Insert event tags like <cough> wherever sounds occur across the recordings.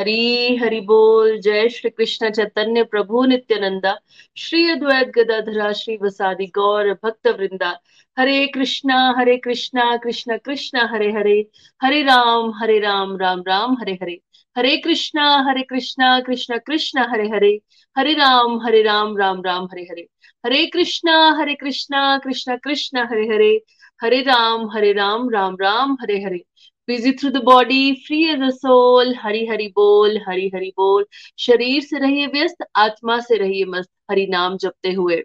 हरी हरि बोल, जय श्री कृष्ण चैतन्य प्रभु नित्यानंदा, श्री अद्वैत गदाधरा, श्री वसादि गौर भक्त वृंदा Hare Krishna Hare Krishna, Krishna Krishna, Hare Hare. Hare Ram Hare Ram Ram Ram, Hare Hare. Hare Krishna Hare Krishna, Krishna Krishna, Hare Hare. Hare Ram Hare Ram Ram Ram, Hare Hare. Hare Krishna Hare Krishna, Krishna Krishna, Hare Hare. Hare Ram Hare Ram Ram Ram, Hare Hare. Busy through the body free as a soul Hari Hari बोल हरी हरि बोल शरीर से रहिए व्यस्त आत्मा से रहिए मस्त हरि नाम जपते हुए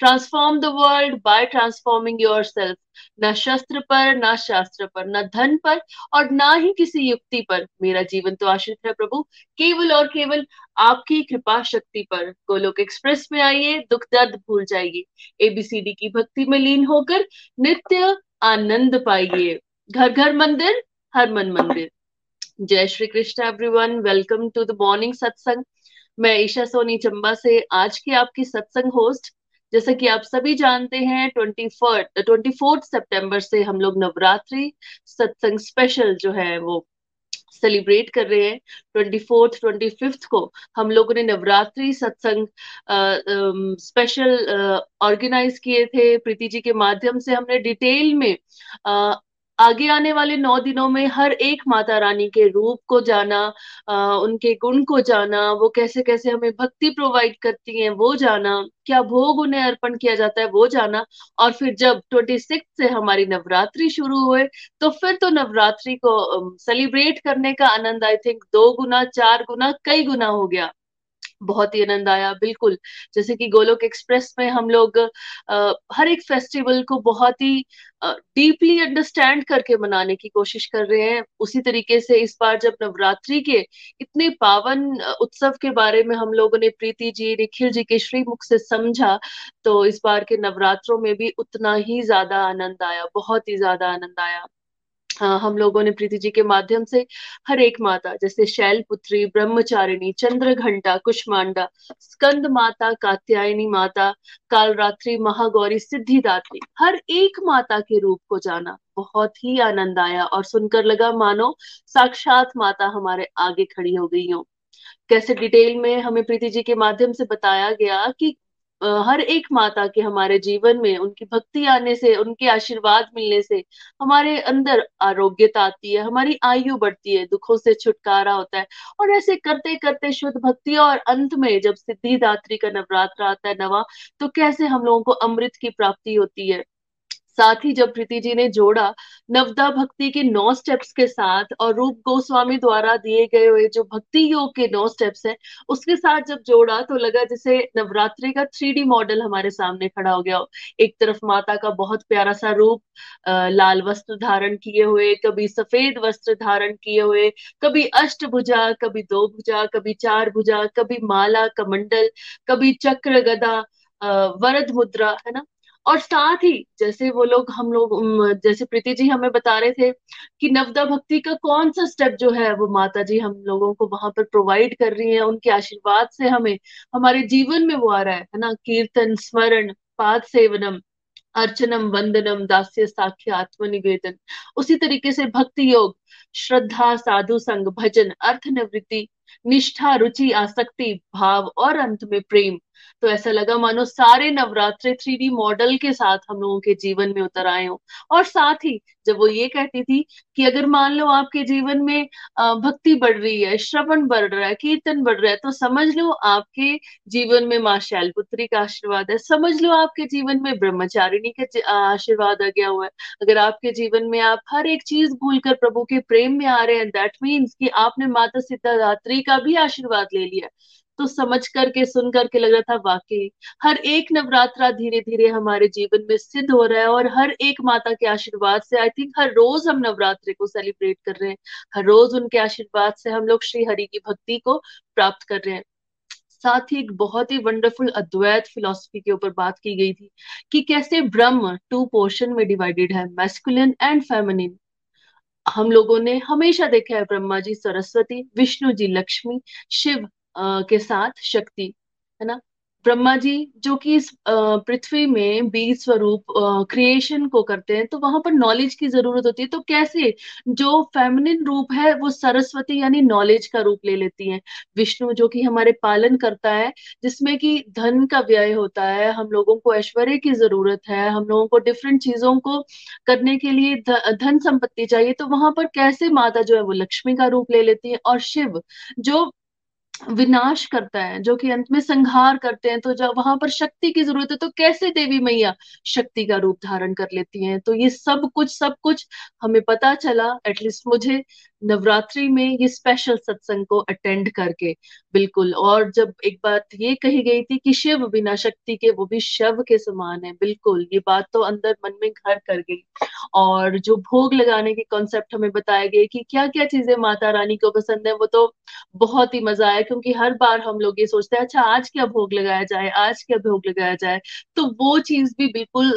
transform the world by transforming yourself न शस्त्र पर न शास्त्र पर न धन पर और ना ही किसी युक्ति पर मेरा जीवन तो आश्रित है प्रभु केवल और केवल आपकी कृपा शक्ति पर गोलोक एक्सप्रेस में आइए दुख दर्द भूल जाइए एबीसीडी की भक्ति में लीन होकर नित्य आनंद पाइए घर घर मंदिर हर मन मंदिर। जय Shri Krishna everyone welcome to the morning satsang मैं ईशा सोनी चंबा से आज की आपकी सत्संग होस्ट जैसा कि आप सभी जानते हैं ट्वेंटी ट्वेंटी फोर्थ सेप्टेम्बर से हम लोग नवरात्रि सत्संग स्पेशल जो है वो सेलिब्रेट कर रहे हैं। ट्वेंटी फोर्थ ट्वेंटी फिफ्थ को हम लोगों ने नवरात्रि सत्संग स्पेशल ऑर्गेनाइज किए थे। प्रीति जी के माध्यम से हमने डिटेल में आगे आने वाले नौ दिनों में हर एक माता रानी के रूप को जाना आ, उनके गुण को जाना वो कैसे कैसे हमें भक्ति प्रोवाइड करती हैं वो जाना क्या भोग उन्हें अर्पण किया जाता है वो जाना। और फिर जब ट्वेंटी सिक्स से हमारी नवरात्रि शुरू हुए तो फिर तो नवरात्रि को सेलिब्रेट करने का आनंद आई थिंक दो गुना चार गुना कई गुना हो गया। बहुत ही आनंद आया बिल्कुल। जैसे कि गोलोक एक्सप्रेस में हम लोग आ, हर एक फेस्टिवल को बहुत ही डीपली अंडरस्टैंड करके मनाने की कोशिश कर रहे हैं। उसी तरीके से इस बार जब नवरात्रि के इतने पावन उत्सव के बारे में हम लोगों ने प्रीति जी निखिल जी के श्रीमुख से समझा तो इस बार के नवरात्रों में भी उतना ही ज़्यादा आनंद आया बहुत ही ज़्यादा आनंद आया। हम लोगों ने प्रीति जी के माध्यम से हर एक माता, जैसे शैल पुत्री, ब्रह्मचारिणी चंद्र घंटा कुष्मांडा, स्कंद माता, कात्यायनी माता, कालरात्रि, महागौरी, सिद्धिदात्री, हर एक माता के रूप को जाना बहुत ही आनंद आया और सुनकर लगा, मानो साक्षात माता हमारे आगे खड़ी हो गई हो। कैसे डिटेल में हमें प्रीति जी के माध्यम से बताया गया कि हर एक माता के हमारे जीवन में, उनकी भक्ति आने से, उनके आशीर्वाद मिलने से हमारे अंदर आरोग्यता आती है, हमारी आयु बढ़ती है, दुखों से छुटकारा होता है। और ऐसे करते करते शुद्ध भक्ति और अंत में जब सिद्धिदात्री का नवरात्र आता है नवा तो कैसे हम लोगों को अमृत की प्राप्ति होती है? साथ ही जब प्रीति जी ने जोड़ा, नवदा भक्ति के नौ स्टेप्स के साथ और रूप गोस्वामी द्वारा दिए गए हुए जो भक्ति योग के नौ स्टेप्स हैं, उसके साथ जब जोड़ा तो लगा जैसे नवरात्रि का थ्री मॉडल हमारे सामने खड़ा हो गया एक तरफ़ माता का बहुत प्यारा सा रूप लाल वस्त्र धारण किए हुए, कभी सफ़ेद वस्त्र धारण किए हुए, कभी अष्ट भुजा, कभी दो भुजा, कभी चार भुजा, कभी माला, कमंडल, कभी चक्र गदा वरद मुद्रा, है ना? और साथ ही जैसे वो लोग हम लोग जैसे प्रीति जी हमें बता रहे थे कि नवदा भक्ति का कौन सा स्टेप जो है वो माता जी हम लोगों को वहाँ पर प्रोवाइड कर रही है, उनके आशीर्वाद से हमें, हमारे जीवन में वो आ रहा है है ना? कीर्तन, स्मरण, पाद सेवनम, अर्चनम, वंदनम, दास्य साख्य, आत्मनिवेदन। उसी तरीके से भक्ति योग, श्रद्धा, साधु संग, भजन, अर्थ निवृत्ति, निष्ठा, रुचि, आसक्ति, भाव और अंत में प्रेम। तो ऐसा लगा मानो सारे नवरात्रे थ्री मॉडल के साथ हम लोगों के जीवन में उतर आए हो। और साथ ही जब वो ये कहती थी कि अगर मान लो आपके जीवन में भक्ति बढ़ रही है, श्रवण बढ़ रहा है, कीर्तन बढ़ रहा है तो समझ लो आपके जीवन में माँ शैलपुत्री का आशीर्वाद है, समझ लो आपके जीवन में ब्रह्मचारिणी का आशीर्वाद आ गया हुआ है। अगर आपके जीवन में आप हर एक चीज़ भूलकर प्रभु के प्रेम में आ रहे हैं दैट मीन्स कि आपने माता सिद्धात्री का भी आशीर्वाद ले लिया तो समझ करके, सुन करके लग रहा था, वाकई, हर एक नवरात्रा धीरे धीरे हमारे जीवन में सिद्ध हो रहा है और हर एक माता के आशीर्वाद से आई थिंक हर रोज हम नवरात्रि को सेलिब्रेट कर रहे हैं। हर रोज उनके आशीर्वाद से हम लोग श्री हरि की भक्ति को प्राप्त कर रहे हैं। साथ ही एक बहुत ही वंडरफुल अद्वैत फिलोसफी के ऊपर बात की गई थी कि कैसे ब्रह्म टू पोर्शन में डिवाइडेड है मैस्कुलिन एंड फेमिनिन हम लोगों ने हमेशा देखा है ब्रह्मा जी, सरस्वती, विष्णु जी, लक्ष्मी, शिव के साथ शक्ति, है ना? ब्रह्मा जी, जो कि इस पृथ्वी में बीज स्वरूप क्रिएशन को करते हैं तो वहाँ पर नॉलेज की ज़रूरत होती है तो कैसे? जो फेमिनिन रूप है, वो सरस्वती यानी नॉलेज का रूप ले लेती हैं। विष्णु जो कि हमारे पालन करता है, जिसमें कि धन का व्यय होता है, हम लोगों को ऐश्वर्य की ज़रूरत है, हम लोगों को डिफरेंट चीज़ों को करने के लिए धन संपत्ति चाहिए तो वहाँ पर कैसे माता जो है, वो लक्ष्मी का रूप ले लेती है, और शिव जो विनाश करता है, जो कि अंत में संहार करते हैं तो जब वहाँ पर शक्ति की ज़रूरत है तो कैसे देवी मैया शक्ति का रूप धारण कर लेती हैं? तो ये सब कुछ सब कुछ हमें पता चला एटलीस्ट मुझे। नवरात्रि में ये स्पेशल सत्संग को अटेंड करके, बिल्कुल। और जब एक बात ये कही गई थी कि शिव बिना शक्ति के, वो भी शव के समान है, बिल्कुल। ये बात तो अंदर मन में घर कर गई। और जो भोग लगाने के कॉन्सेप्ट हमें बताया गया कि क्या क्या चीज़ें माता रानी को पसंद है, वो तो बहुत ही मज़ा आया, क्योंकि हर बार हम लोग ये सोचते हैं अच्छा आज क्या भोग लगाया जाए, आज क्या भोग लगाया जाए? तो वो चीज़ भी बिल्कुल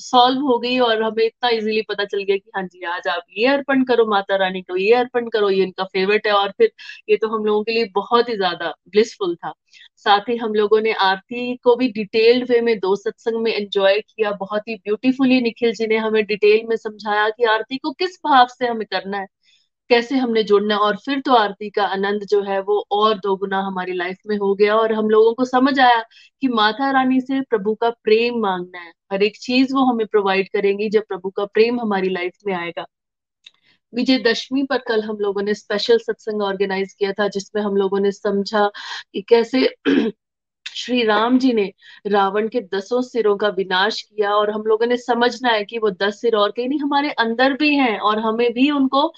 सॉल्व हो गई और हमें इतना इजीली पता चल गया कि हाँ जी, आज आप ये अर्पण करो माता रानी को, ये अर्पण करो, ये इनका फेवरेट है। और फिर ये तो हम लोगों के लिए बहुत ही ज़्यादा ब्लिसफुल था। साथ ही हम लोगों ने आरती को भी डिटेल्ड वे में दो सत्संग में एंजॉय किया। बहुत ही ब्यूटीफुली निखिल जी ने हमें डिटेल में समझाया कि आरती को किस भाव से हमें करना है, कैसे हमने जुड़ना और फिर तो आरती का आनंद जो है वो और दोगुना हमारी लाइफ में हो गया। और हम लोगों को समझ आया कि माता रानी से प्रभु का प्रेम मांगना है। हर एक चीज़ वो हमें प्रोवाइड करेंगी जब प्रभु का प्रेम हमारी लाइफ में आएगा। विजयदशमी पर कल हम लोगों ने स्पेशल सत्संग ऑर्गेनाइज किया था, जिसमें हम लोगों ने समझा कि कैसे <clears throat> श्री राम जी ने रावण के दसों सिरों का विनाश किया और हम लोगों ने समझना है कि वो दस सिर और कहीं नहीं, हमारे अंदर भी हैं और हमें भी उनको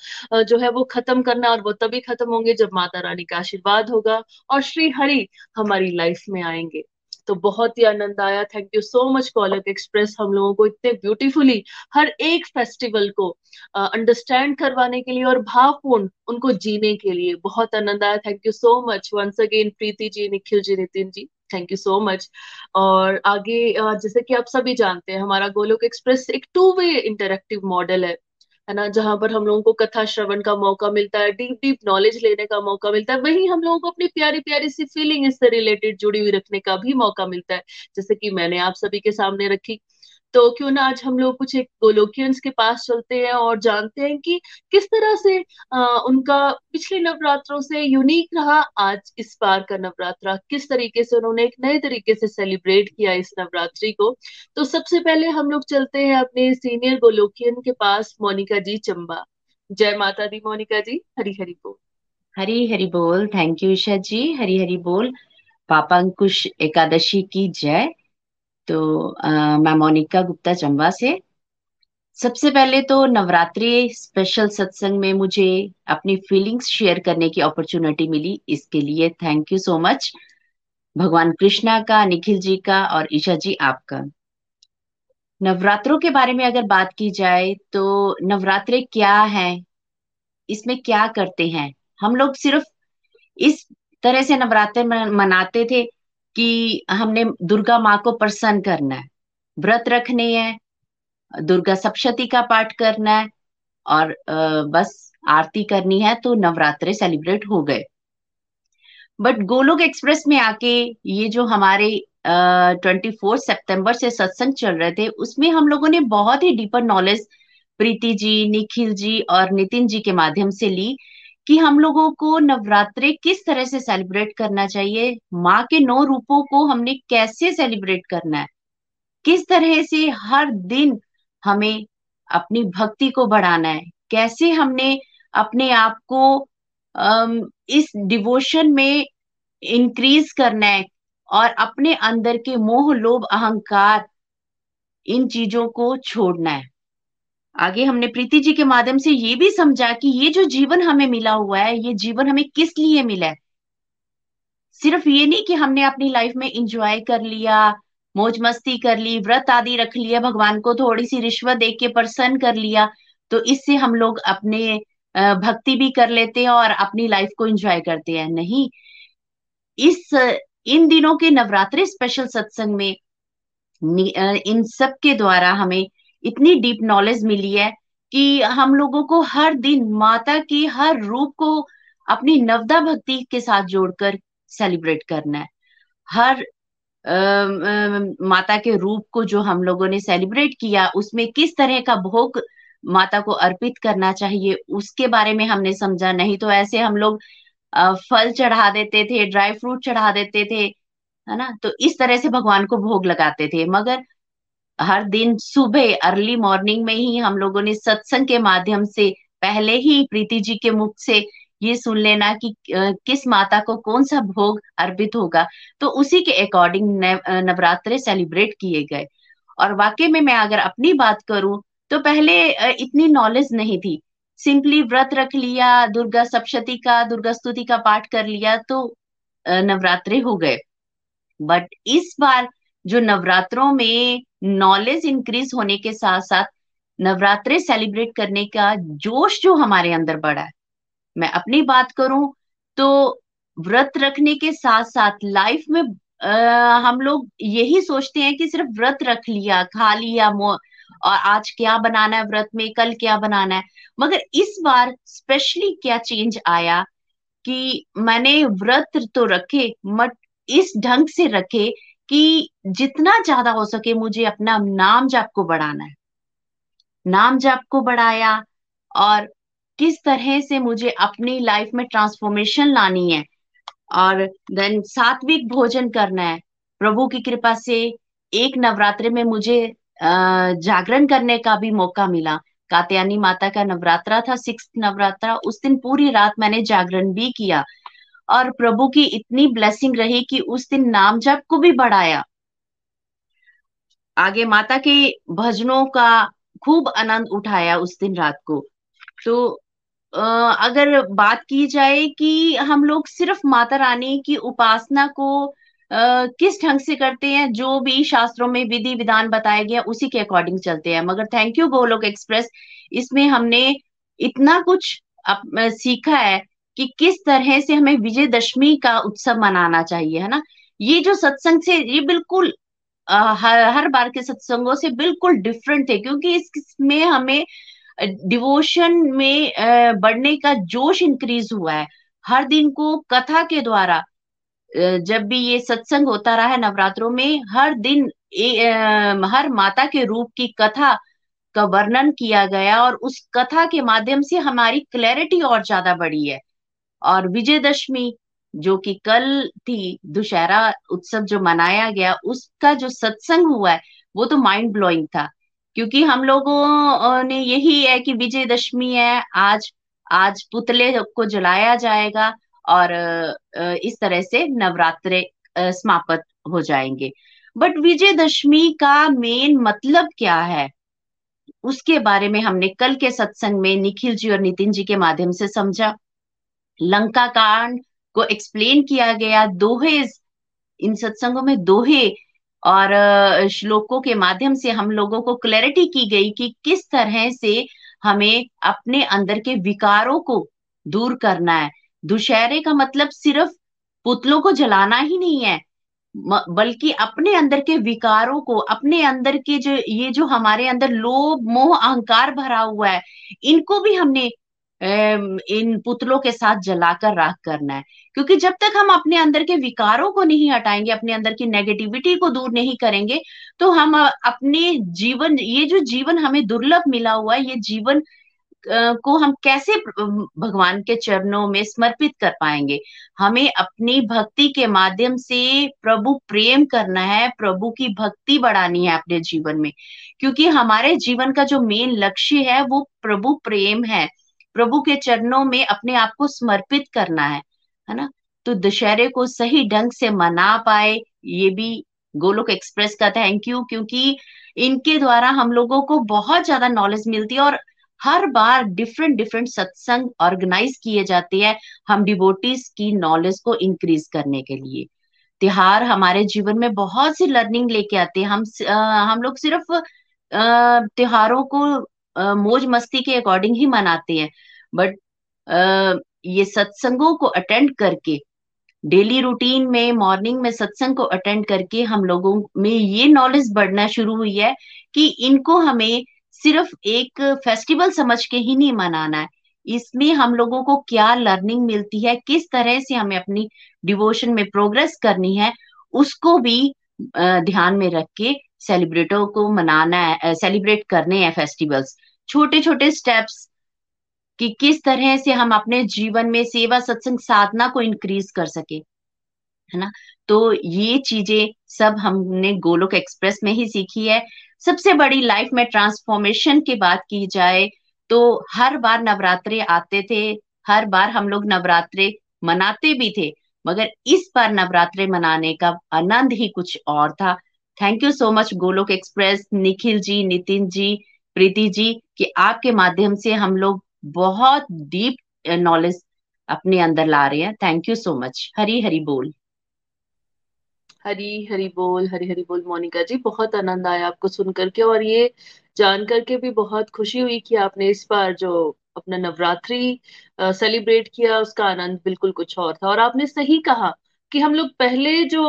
जो है वो खत्म करना और वो तभी खत्म होंगे जब माता रानी का आशीर्वाद होगा और श्री हरि हमारी लाइफ में आएँगे। तो बहुत ही आनंद आया। Thank you so much Golok Express हम लोगों को इतने ब्यूटीफुली हर एक फेस्टिवल को अंडरस्टैंड uh, करवाने के लिए और भावपूर्ण उनको जीने के लिए बहुत आनंद आया। Thank you so much once again Preeti ji Nikhil ji Nitin ji. Thank you so much और आगे जैसे कि आप सभी जानते हैं हमारा गोलोक एक्सप्रेस एक टू वे इंटरेक्टिव मॉडल है। है ना, जहाँ पर हम लोगों को कथा श्रवण का मौका मिलता है डीप डीप नॉलेज लेने का मौका मिलता है, वहीं हम लोगों को अपनी प्यारी प्यारी सी फीलिंग इससे रिलेटेड जुड़ी हुई रखने का भी मौका मिलता है। जैसे कि मैंने आप सभी के सामने रखी तो क्यों ना आज हम लोग कुछ एक गोलोकियंस के पास चलते हैं और जानते हैं कि किस तरह से आ, उनका पिछले नवरात्रों से यूनिक रहा आज इस बार का नवरात्रा। किस तरीके से उन्होंने एक नए तरीके से सेलिब्रेट किया इस नवरात्रि को। तो सबसे पहले हम लोग चलते हैं अपने सीनियर गोलोकियन के पास मोनिका जी चंबा। जय माता दी मोनिका जी। हरी हरी बोल। हरी हरी बोल। Thank you Isha ji. हरी हरी बोल। पापा अंकुश एकादशी की जय। तो मैं मोनिका गुप्ता चंबा से सबसे पहले तो नवरात्रि स्पेशल सत्संग में मुझे अपनी फीलिंग्स शेयर करने की अपॉर्चुनिटी मिली इसके लिए। थैंक यू सो मच भगवान कृष्णा का, निखिल जी का और ईशा जी आपका। नवरात्रों के बारे में अगर बात की जाए तो नवरात्रे क्या है? इसमें क्या करते हैं? हम लोग सिर्फ़ इस तरह से नवरात्र मनाते थे। कि हमने दुर्गा माँ को प्रसन्न करना है, व्रत रखने हैं, दुर्गा सप्शती का पाठ करना है और बस आरती करनी है तो नवरात्रे सेलिब्रेट हो गए। बट गोलोक एक्सप्रेस में आके ये जो हमारे ट्वेंटी फोर सेप्टेम्बर से सत्संग चल रहे थे, उसमें हम लोगों ने बहुत ही डीपर नॉलेज प्रीति जी, निखिल जी और नितिन जी के माध्यम से ली कि हम लोगों को नवरात्रे किस तरह से सेलिब्रेट करना चाहिए? माँ के नौ रूपों को हमने कैसे सेलिब्रेट करना है? किस तरह से हर दिन हमें अपनी भक्ति को बढ़ाना है? कैसे हमने अपने आप को इस डिवोशन में इंक्रीज करना है? और अपने अंदर के मोह, लोभ, अहंकार इन चीज़ों को छोड़ना है। आगे हमने प्रीति जी के माध्यम से ये भी समझा कि ये जो जीवन हमें मिला हुआ है, ये जीवन हमें किस लिए मिला है? सिर्फ़ ये नहीं कि हमने अपनी लाइफ में इंजॉय कर लिया, मौज मस्ती कर ली, व्रत आदि रख लिया, भगवान को थोड़ी सी रिश्वत दे के प्रसन्न कर लिया तो इससे हम लोग अपने भक्ति भी कर लेते हैं और अपनी लाइफ को एंजॉय करते हैं। नहीं, इस, इन दिनों के नवरात्रि स्पेशल सत्संग में इन सब के द्वारा हमें इतनी डीप नॉलेज मिली है कि हम लोगों को हर दिन माता की हर रूप को अपनी नवदा भक्ति के साथ जोड़कर सेलिब्रेट करना है। हर आ, आ, माता के रूप को जो हम लोगों ने सेलिब्रेट किया उसमें किस तरह का भोग माता को अर्पित करना चाहिए उसके बारे में हमने समझा। नहीं तो ऐसे हम लोग फल चढ़ा देते थे ड्राई फ्रूट चढ़ा देते थे है ना? तो इस तरह से भगवान को भोग लगाते थे। मगर हर दिन सुबह अर्ली मॉर्निंग में ही हम लोगों ने सत्संग के माध्यम से पहले ही प्रीति जी के मुख से ये सुन लेना कि किस माता को कौन सा भोग अर्पित होगा। तो उसी के अकॉर्डिंग नवरात्रे सेलिब्रेट किए गए। और वाकई में मैं अगर अपनी बात करूँ तो पहले इतनी नॉलेज नहीं थी। सिंपली व्रत रख लिया, दुर्गा सप्शती का, दुर्गा स्तुति का पाठ कर लिया तो नवरात्रे हो गए। बट इस बार जो नवरात्रों में नॉलेज इंक्रीज होने के साथ साथ नवरात्रे सेलिब्रेट करने का जोश जो हमारे अंदर बढ़ा है। मैं अपनी बात करूँ तो व्रत रखने के साथ साथ लाइफ में आ, हम लोग यही सोचते हैं कि सिर्फ़ व्रत रख लिया खा लिया और आज क्या बनाना है व्रत में कल क्या बनाना है। मगर इस बार स्पेशली क्या चेंज आया कि मैंने व्रत तो रखे मत इस ढंग से रखे कि जितना ज़्यादा हो सके मुझे अपना नाम जाप को बढ़ाना है। नाम जाप को बढ़ाया और किस तरह से मुझे अपनी लाइफ में ट्रांसफॉर्मेशन लानी है और देन सात्विक भोजन करना है। प्रभु की कृपा से एक नवरात्रि में मुझे जागरण करने का भी मौका मिला। कात्यानी माता का नवरात्रा था सिक्स नवरात्रा, उस दिन पूरी रात मैंने जागरण भी किया। और प्रभु की इतनी ब्लेसिंग रही कि उस दिन नाम जप को भी बढ़ाया। आगे माता के भजनों का खूब आनंद उठाया उस दिन रात को। तो अगर बात की जाए कि हम लोग सिर्फ़ माता रानी की उपासना को किस ढंग से करते हैं, जो भी शास्त्रों में विधि विधान बताया गया उसी के अकॉर्डिंग चलते हैं। मगर थैंक यू गोलोक एक्सप्रेस इसमें हमने इतना कुछ सीखा है कि किस तरह से हमें विजयदशमी का उत्सव मनाना चाहिए है ना? ये जो सत्संग से ये बिल्कुल हर हर बार के सत्संगों से बिल्कुल डिफरेंट थे क्योंकि इसमें हमें डिवोशन में बढ़ने का जोश इंक्रीज हुआ है। हर दिन को कथा के द्वारा जब भी ये सत्संग होता रहा है नवरात्रों में हर दिन ए, हर माता के रूप की कथा का वर्णन किया गया और उस कथा के माध्यम से हमारी क्लैरिटी और ज़्यादा बढ़ी है। और विजयदशमी, जो कि कल थी दुशहरा उत्सव जो मनाया गया, उसका जो सत्संग हुआ है, वो तो माइंड ब्लोइंग था। क्योंकि हम लोगों ने यही है कि विजयदशमी है, आज आज पुतले को जलाया जाएगा और इस तरह से नवरात्रे समाप्त हो जाएँगे। बट विजयदशमी का मेन मतलब क्या है? उसके बारे में हमने कल के सत्संग में निखिल जी और नितिन जी के माध्यम से समझा। लंका कांड को एक्सप्लेन किया गया, दोहे इन सत्संगों में दोहे और श्लोकों के माध्यम से हम लोगों को क्लैरिटी की गई कि किस तरह से हमें अपने अंदर के विकारों को दूर करना है। दुशहरे का मतलब सिर्फ़ पुतलों को जलाना ही नहीं है बल्कि अपने अंदर के विकारों को, अपने अंदर के जो, ये जो हमारे अंदर लोभ, मोह, अहंकार भरा हुआ है, इनको भी हमने इन पुतलों के साथ जलाकर राख करना है। क्योंकि जब तक हम अपने अंदर के विकारों को नहीं हटाएँगे, अपने अंदर की नेगेटिविटी को दूर नहीं करेंगे तो हम अपने जीवन, ये जो जीवन हमें दुर्लभ मिला हुआ है, ये जीवन को हम कैसे भगवान के चरणों में समर्पित कर पाएँगे? हमें अपनी भक्ति के माध्यम से प्रभु प्रेम करना है, प्रभु की भक्ति बढ़ानी है अपने जीवन में। क्योंकि हमारे जीवन का जो मेन लक्ष्य है, वो प्रभु प्रेम है। प्रभु के चरणों में अपने आप को समर्पित करना है है ना? तो दशहरे को सही ढंग से मना पाए ये भी गोलोक एक्सप्रेस का थैंक यू क्योंकि इनके द्वारा हम लोगों को बहुत ज़्यादा नॉलेज मिलती है और हर बार डिफरेंट डिफरेंट सत्संग ऑर्गेनाइज किए जाते हैं हम डिवोटीज की नॉलेज को इंक्रीज करने के लिए। त्योहार हमारे जीवन में बहुत सी लर्निंग लेके आते हैं हम आ, हम लोग सिर्फ़ त्योहारों को मौज मस्ती के अकॉर्डिंग ही मनाते हैं। बट ये सत्संगों को अटेंड करके, डेली रूटीन में, मॉर्निंग में सत्संग को अटेंड करके हम लोगों में ये नॉलेज बढ़ना शुरू हुई है कि इनको हमें सिर्फ़ एक फेस्टिवल समझ के ही नहीं मनाना है। इसमें हम लोगों को क्या लर्निंग मिलती है, किस तरह से हमें अपनी डिवोशन में प्रोग्रेस करनी है, उसको भी ध्यान में रख के सेलिब्रेटों को मनाना है सेलिब्रेट करने हैं फेस्टिवल्स। छोटे छोटे स्टेप्स कि किस तरह से हम अपने जीवन में सेवा सत्संग साधना को इंक्रीज कर सके, है ना? तो ये चीज़ें सब हमने गोलोक एक्सप्रेस में ही सीखी है। सबसे बड़ी लाइफ में ट्रांसफॉर्मेशन की बात की जाए तो हर बार नवरात्रे आते थे, हर बार हम लोग नवरात्रे मनाते भी थे, मगर इस बार नवरात्रे मनाने का आनंद ही कुछ और था। Thank you so much Golok Express Nikhil ji, Nitin ji Preeti ji, कि आपके माध्यम से हम लोग बहुत डीप नॉलेज अपने अंदर ला रहे हैं। Thank you so much Hari Hari बोल। हरी हरी बोल, हरी हरी बोल मोनिका जी, बहुत आनंद आया आपको सुन करके और ये जान करके भी बहुत खुशी हुई कि आपने इस बार जो अपना नवरात्रि सेलिब्रेट किया, उसका आनंद बिल्कुल कुछ और था। और आपने सही कहा कि हम लोग पहले जो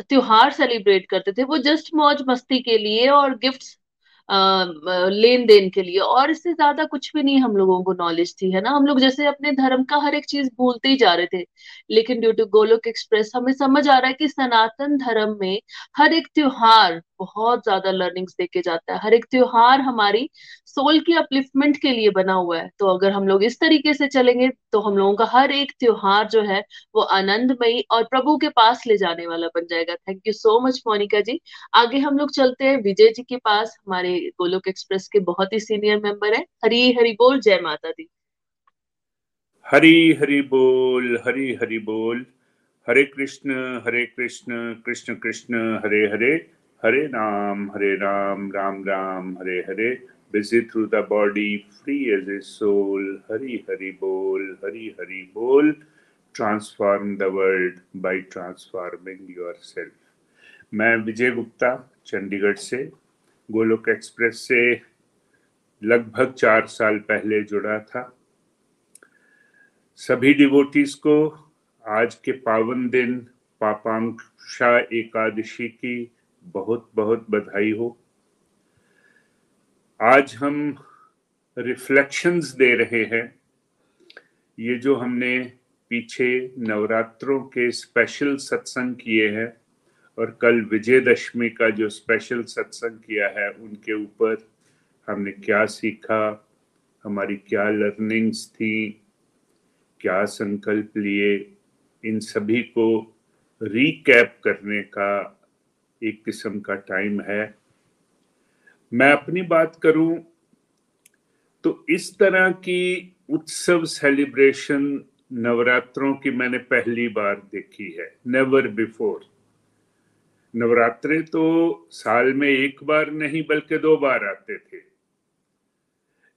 त्योहार सेलिब्रेट करते थे, वो जस्ट मौज मस्ती के लिए और गिफ्ट्स लेन देन के लिए, और इससे ज़्यादा कुछ भी नहीं हम लोगों को नॉलेज थी, है ना? हम लोग जैसे अपने धर्म का हर एक चीज़ भूलते ही जा रहे थे, लेकिन ड्यू टू गोलोक एक्सप्रेस हमें समझ आ रहा है कि सनातन धर्म में हर एक त्योहार बहुत ज़्यादा लर्निंग्स देके जाता है। हर एक त्योहार हमारी सोल की अपलिफ्टमेंट के लिए बना हुआ है। तो अगर हम लोग इस तरीके से चलेंगे तो हम लोगों का हर एक त्योहार जो है, वो आनंदमयी और प्रभु के पास ले जाने वाला बन जाएगा। Thank you so much Monika ji. आगे हम लोग चलते हैं विजय जी के पास। हमारे गोलोक एक्सप्रेस के बहुत ही सीनियर मेंबर है। हरी हरी बोल, जय माता दी। हरी हरी बोल, हरी हरी बोल। Hare Krishna Hare Krishna Krishna Krishna, Hare Hare. Hare Ram Hare Ram Ram Ram, Hare Hare. Busy through the body free as a soul Hari Hari बोल, हरी हरि बोल। Transform the world by transforming yourself मैं विजय गुप्ता, चंडीगढ़ से। Golok Express से लगभग चार साल पहले जुड़ा था। सभी डिवोटीज को आज के पावन दिन पापांक्षा एकादशी की बहुत बहुत बधाई हो। आज हम रिफ्लेक्शंस दे रहे हैं। ये जो हमने पीछे नवरात्रों के स्पेशल सत्संग किए हैं और कल विजयदशमी का जो स्पेशल सत्संग किया है, उनके ऊपर हमने क्या सीखा, हमारी क्या लर्निंग्स थी, क्या संकल्प लिए, इन सभी को रिकैप करने का एक किस्म का टाइम है। मैं अपनी बात करूँ तो इस तरह की उत्सव सेलिब्रेशन नवरात्रों की मैंने पहली बार देखी है नेवर बिफोर नवरात्रे तो साल में एक बार नहीं, बल्कि दो बार आते थे।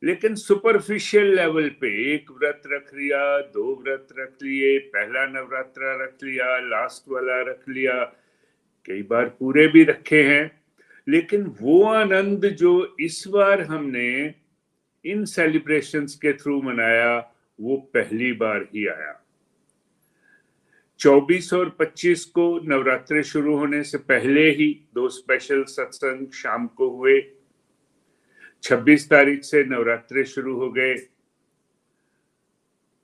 लेकिन सुपरफिशियल लेवल पे एक व्रत रख लिया, दो व्रत रख लिए, पहला नवरात्रा रख लिया लास्ट वाला रख लिया कई बार पूरे भी रखे हैं, लेकिन वो आनंद जो इस बार हमने इन सेलिब्रेशंस के थ्रू मनाया, वो पहली बार ही आया। 24 और 25 को नवरात्रे शुरू होने से पहले ही दो स्पेशल सत्संग शाम को हुए। 26 तारीख से नवरात्रे शुरू हो गए।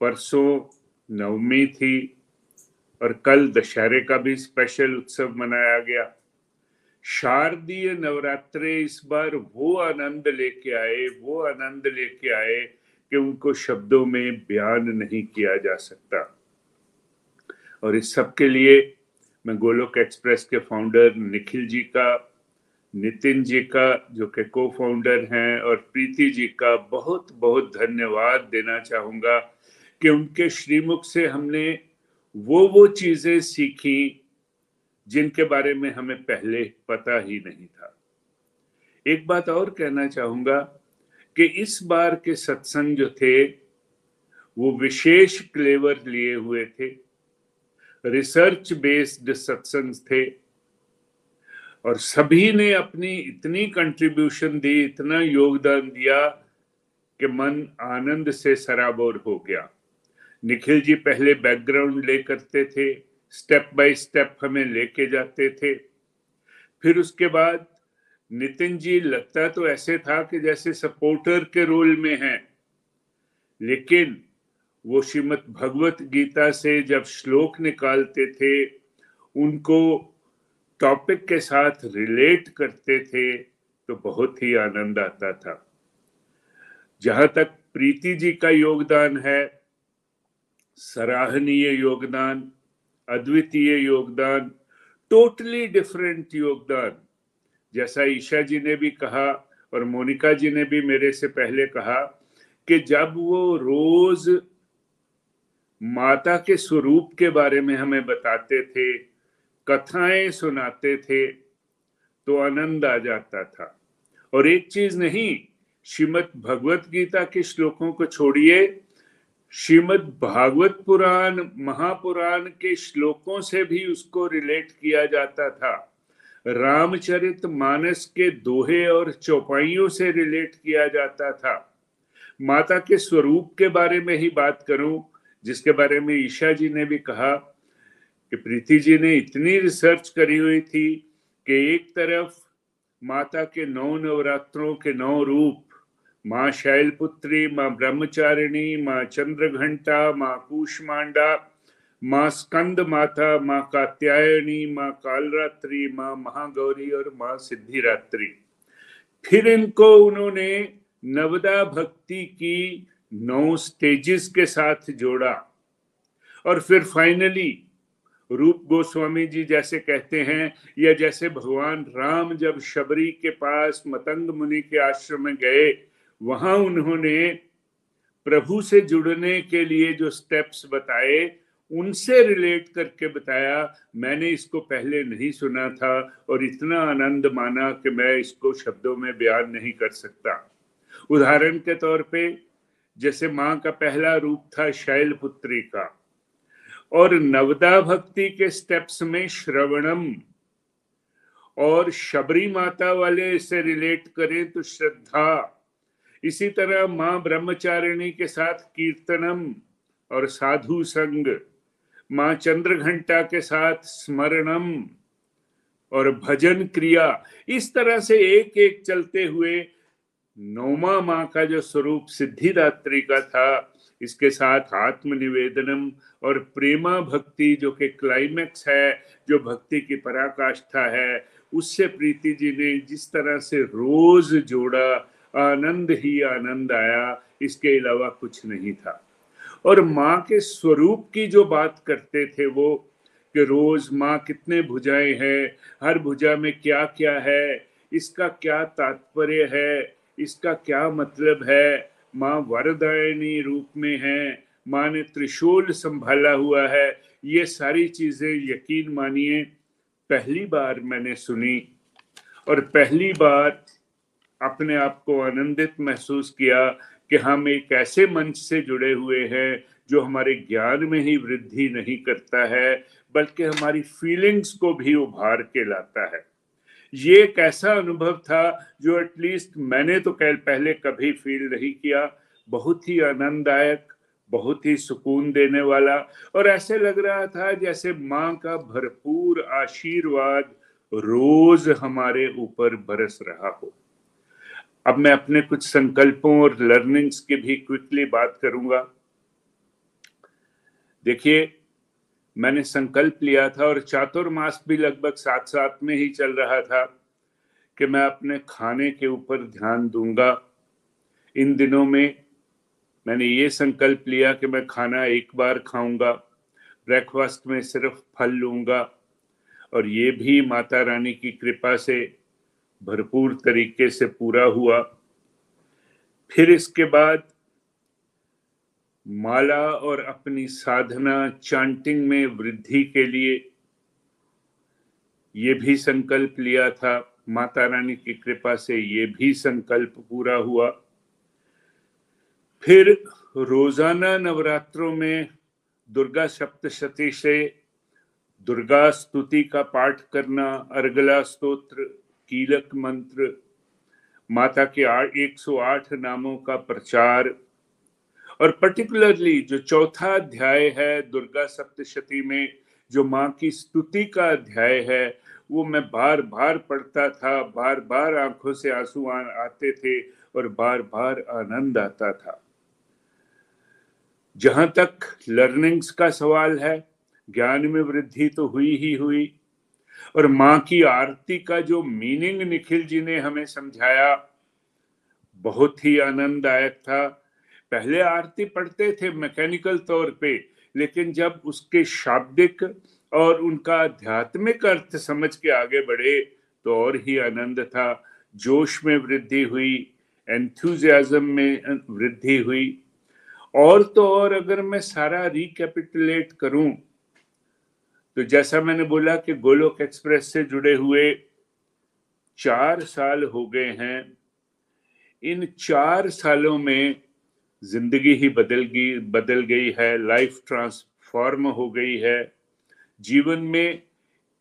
परसों नवमी थी और कल दशहरे का भी स्पेशल उत्सव मनाया गया। शारदीय नवरात्रे इस बार वो आनंद लेके आए, वो आनंद लेके आए कि उनको शब्दों में बयान नहीं किया जा सकता। और इस सब के लिए मैं गोलोक एक्सप्रेस के फाउंडर निखिल जी का, नितिन जी का, जो के को फाउंडर हैं, और प्रीति जी का बहुत बहुत धन्यवाद देना चाहूँगा कि उनके श्रीमुख से हमने वो वो चीज़ें सीखी जिनके बारे में हमें पहले पता ही नहीं था। एक बात और कहना चाहूँगा कि इस बार के सत्संग जो थे, वो विशेष क्लेवर लिए हुए थे। रिसर्च बेस्ड सत्संग थे और सभी ने अपनी इतनी कंट्रीब्यूशन दी, इतना योगदान दिया कि मन आनंद से सराबोर हो गया। निखिल जी पहले बैकग्राउंड ले करते थे स्टेप बाय स्टेप हमें लेके जाते थे। फिर उसके बाद नितिन जी, लगता तो ऐसे था कि जैसे सपोर्टर के रोल में हैं, लेकिन वो श्रीमद भगवत गीता से जब श्लोक निकालते थे, उनको टॉपिक के साथ रिलेट करते थे तो बहुत ही आनंद आता था। जहाँ तक प्रीति जी का योगदान है सराहनीय योगदान, अद्वितीय योगदान टोटली डिफरेंट योगदान। जैसा ईशा जी ने भी कहा और मोनिका जी ने भी मेरे से पहले कहा कि जब वो रोज माता के स्वरूप के बारे में हमें बताते थे, कथाएँ सुनाते थे तो आनंद आ जाता था। और एक चीज़ नहीं, श्रीमद भगवत गीता के श्लोकों को छोड़िए श्रीमद भागवत पुराण, महापुराण के श्लोकों से भी उसको रिलेट किया जाता था। रामचरित मानस के दोहे और चौपाइयों से रिलेट किया जाता था। माता के स्वरूप के बारे में ही बात करूँ, जिसके बारे में ईशा जी ने भी कहा कि प्रीति जी ने इतनी रिसर्च करी हुई थी कि एक तरफ़ माता के नौ नवरात्रों के नौ रूप माँ शैलपुत्री, माँ ब्रह्मचारिणी, माँ चंद्रघंटा, माँ कुष्मांडा, माँ स्कंद माता माँ कात्यायनी, माँ कालरात्रि, माँ महागौरी और माँ सिद्धिरात्रि। फिर इनको उन्होंने नवदा भक्ति की नौ स्टेजेस के साथ जोड़ा और फिर फाइनली रूप गोस्वामी जी जैसे कहते हैं या जैसे भगवान राम जब शबरी के पास मतंग मुनि के आश्रम में गए वहाँ उन्होंने प्रभु से जुड़ने के लिए जो स्टेप्स बताए, उनसे रिलेट करके बताया, मैंने इसको पहले नहीं सुना था और इतना आनंद माना कि मैं इसको शब्दों में बयान नहीं कर सकता। उदाहरण के तौर पे, जैसे माँ का पहला रूप था शैल पुत्री का, और नवदा भक्ति के स्टेप्स में श्रवणम, और शबरी माता वाले से रिलेट करें तो श्रद्धा इसी तरह माँ ब्रह्मचारिणी के साथ कीर्तनम और साधु संग, माँ चंद्र घंटा के साथ स्मरणम और भजन क्रिया, इस तरह से एक एक चलते हुए नौमा माँ का जो स्वरूप सिद्धिदात्री का था, इसके साथ आत्मनिवेदनम और प्रेमा भक्ति जो कि क्लाइमेक्स है, जो भक्ति की पराकाष्ठा है, उससे प्रीति जी ने जिस तरह से रोज जोड़ा आनंद ही आनंद आया। इसके अलावा कुछ नहीं था। और माँ के स्वरूप की जो बात करते थे वो कि रोज माँ कितने भुजाएँ हैं, हर भुजा में क्या क्या है, इसका क्या तात्पर्य है, इसका क्या मतलब है, माँ वरदायनी रूप में है, माँ ने त्रिशूल संभाला हुआ है, ये सारी चीज़ें यकीन मानिए, पहली बार मैंने सुनी। और पहली बार अपने आप को आनंदित महसूस किया कि हम एक ऐसे मंच से जुड़े हुए हैं जो हमारे ज्ञान में ही वृद्धि नहीं करता है, बल्कि हमारी फीलिंग्स को भी उभार के लाता है। ये एक ऐसा अनुभव था जो एटलीस्ट मैंने तो कल पहले कभी फील नहीं किया। बहुत ही आनंददायक, बहुत ही सुकून देने वाला और ऐसे लग रहा था जैसे माँ का भरपूर आशीर्वाद रोज हमारे ऊपर बरस रहा हो। अब मैं अपने कुछ संकल्पों और लर्निंग्स की भी क्विकली बात करूँगा। देखिए, मैंने संकल्प लिया था और चातुर्मास भी लगभग साथ साथ में ही चल रहा था कि मैं अपने खाने के ऊपर ध्यान दूँगा। इन दिनों में मैंने ये संकल्प लिया कि मैं खाना एक बार खाऊँगा ब्रेकफास्ट में सिर्फ़ फल लूँगा और ये भी माता रानी की कृपा से भरपूर तरीके से पूरा हुआ। फिर इसके बाद माला और अपनी साधना चांटिंग में वृद्धि के लिए ये भी संकल्प लिया था। माता रानी की कृपा से ये भी संकल्प पूरा हुआ। फिर रोज़ाना नवरात्रों में दुर्गा सप्तशती से दुर्गा स्तुति का पाठ करना अर्गला स्तोत्र कीलक मंत्र, माता के 108 नामों का प्रचार, और पर्टिकुलरली जो चौथा अध्याय है दुर्गा सप्तशती में, जो माँ की स्तुति का अध्याय है, वो मैं बार बार पढ़ता था बार बार आँखों से आँसू आते थे और बार बार आनंद आता था। जहाँ तक लर्निंग्स का सवाल है, ज्ञान में वृद्धि तो हुई ही हुई और माँ की आरती का जो मीनिंग निखिल जी ने हमें समझाया, बहुत ही आनंददायक था। पहले आरती पढ़ते थे मैकेनिकल तौर पे, लेकिन जब उसके शाब्दिक और उनका आध्यात्मिक अर्थ समझ के आगे बढ़े तो और ही आनंद था। जोश में वृद्धि हुई एंथुजियाज्म में वृद्धि हुई। और तो और अगर मैं सारा रिकैपिटुलेट करूँ तो जैसा मैंने बोला कि गोलोक एक्सप्रेस से जुड़े हुए चार साल हो गए हैं। इन चार सालों में ज़िंदगी ही बदल गई बदल गई है लाइफ ट्रांसफॉर्म हो गई है। जीवन में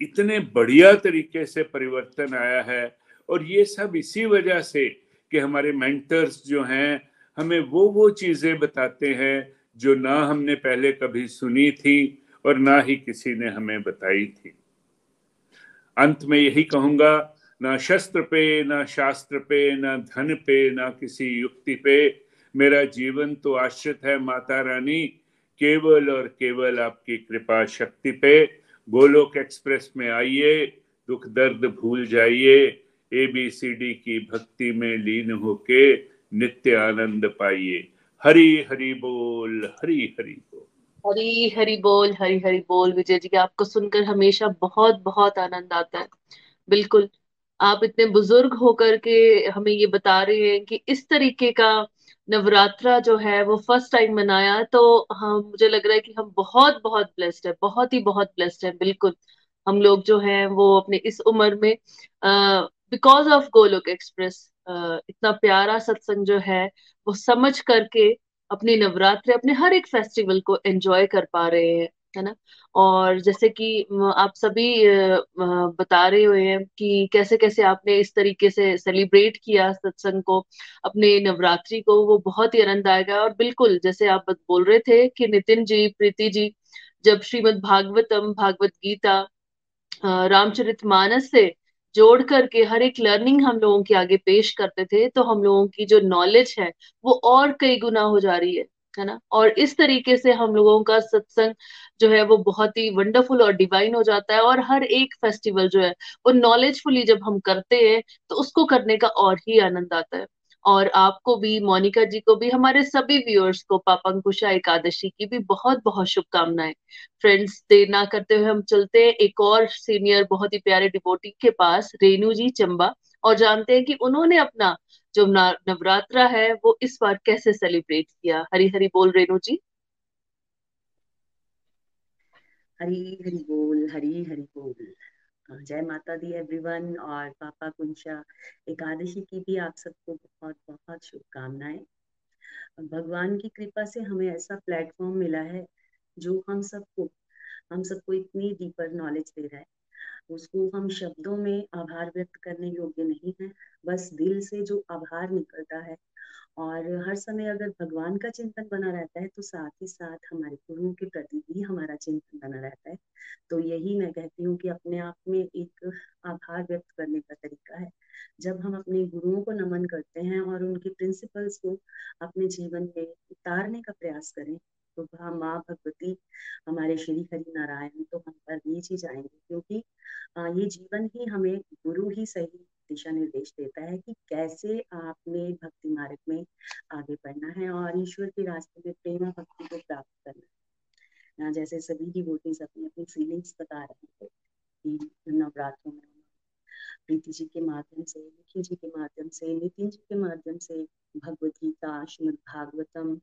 इतने बढ़िया तरीके से परिवर्तन आया है और ये सब इसी वजह से कि हमारे मेंटर्स जो हैं, हमें वो वो चीज़ें बताते हैं जो ना हमने पहले कभी सुनी थी। और ना ही किसी ने हमें बताई थी। अंत में यही कहूँगा, ना शस्त्र पे, ना शास्त्र पे, ना धन पे, ना किसी युक्ति पे मेरा जीवन तो आश्रित है माता रानी, केवल और केवल आपकी कृपा शक्ति पे। गोलोक एक्सप्रेस में आइए, दुख दर्द भूल जाइए एबीसीडी की भक्ति में लीन होके नित्य आनंद पाइए। हरी हरी बोल, हरी हरि। हरी हरी बोल, हरी हरी बोल, विजय जी, आपको सुनकर हमेशा बहुत बहुत आनंद आता है। बिल्कुल, आप इतने बुज़ुर्ग होकर के हमें ये बता रहे हैं कि इस तरीके का नवरात्रा जो है, वो फ़र्स्ट टाइम मनाया तो हम, मुझे लग रहा है कि हम बहुत बहुत ब्लेस्ड है, बहुत ही बहुत ब्लेस्ड है, बिल्कुल। हम लोग जो है, वो अपने इस उम्र में बिकॉज़ ऑफ़ गोलोक एक्सप्रेस इतना प्यारा सत्संग जो है, वो समझ करके अपनी नवरात्र, अपने हर एक फेस्टिवल को एंजॉय कर पा रहे हैं, है ना? और जैसे कि आप सभी बता रहे हुए हैं कि कैसे कैसे आपने इस तरीके से सेलिब्रेट किया सत्संग को, अपने नवरात्रि को, वो बहुत ही आनंद आएगा और बिल्कुल, जैसे आप बोल रहे थे कि नितिन जी, प्रीति जी, जब श्रीमद भागवतम भागवत गीता रामचरित मानस से जोड़ करके हर एक लर्निंग हम लोगों के आगे पेश करते थे तो हम लोगों की जो नॉलेज है, वो और कई गुना हो जा रही है है ना? और इस तरीके से हम लोगों का सत्संग जो है, वो बहुत ही वंडरफुल और डिवाइन हो जाता है, और हर एक फेस्टिवल जो है, वो नॉलेजफुली जब हम करते हैं तो उसको करने का और ही आनंद आता है। और आपको भी, मोनिका जी को भी, हमारे सभी व्यूअर्स को पापंकुशा एकादशी की भी बहुत बहुत शुभकामनाएँ। फ्रेंड्स देर ना करते हुए हम चलते हैं एक और सीनियर बहुत ही प्यारे डिपोटी के पास रेणु जी चंबा। और जानते हैं कि उन्होंने अपना जो नवरात्रा है, वो इस बार कैसे सेलिब्रेट किया? हरी हरी बोल रेणु जी। हरी हरी बोल, हरी हरी बोल। जय माता दी एवरीवन और पापा कुंशा एकादशी की भी आप सबको बहुत बहुत शुभकामनाएँ। भगवान की कृपा से हमें ऐसा प्लेटफॉर्म मिला है, जो हम सबको हम सबको इतनी डीपर नॉलेज दे रहा है। उसको हम शब्दों में आभार व्यक्त करने योग्य नहीं है, बस दिल से जो आभार निकलता है और हर समय अगर भगवान का चिंतन बना रहता है तो साथ ही साथ हमारे गुरुओं के प्रति भी हमारा चिंतन बना रहता है। तो यही मैं कहती हूँ कि अपने आप में एक आभार व्यक्त करने का तरीका है। जब हम अपने गुरुओं को नमन करते हैं और उनके प्रिंसिपल्स को अपने जीवन में उतारने का प्रयास करें तो माँ भगवती हमारे श्री हरि नारायण तो हम पर बीच ही जाएँगे, क्योंकि ये जीवन ही हमें गुरु ही सही दिशा निर्देश देता है कि कैसे आपने भक्ति मार्ग में आगे बढ़ना है और ईश्वर के रास्ते में प्रेम भक्ति को प्राप्त करना है। जैसे सभी डिवोटीज अपनी अपनी फीलिंग्स बता रहे थे कि नवरात्रों में प्रीति जी के माध्यम से निखिल जी के माध्यम से, नितिन जी के माध्यम से, भगवत गीता श्रीमद भागवतम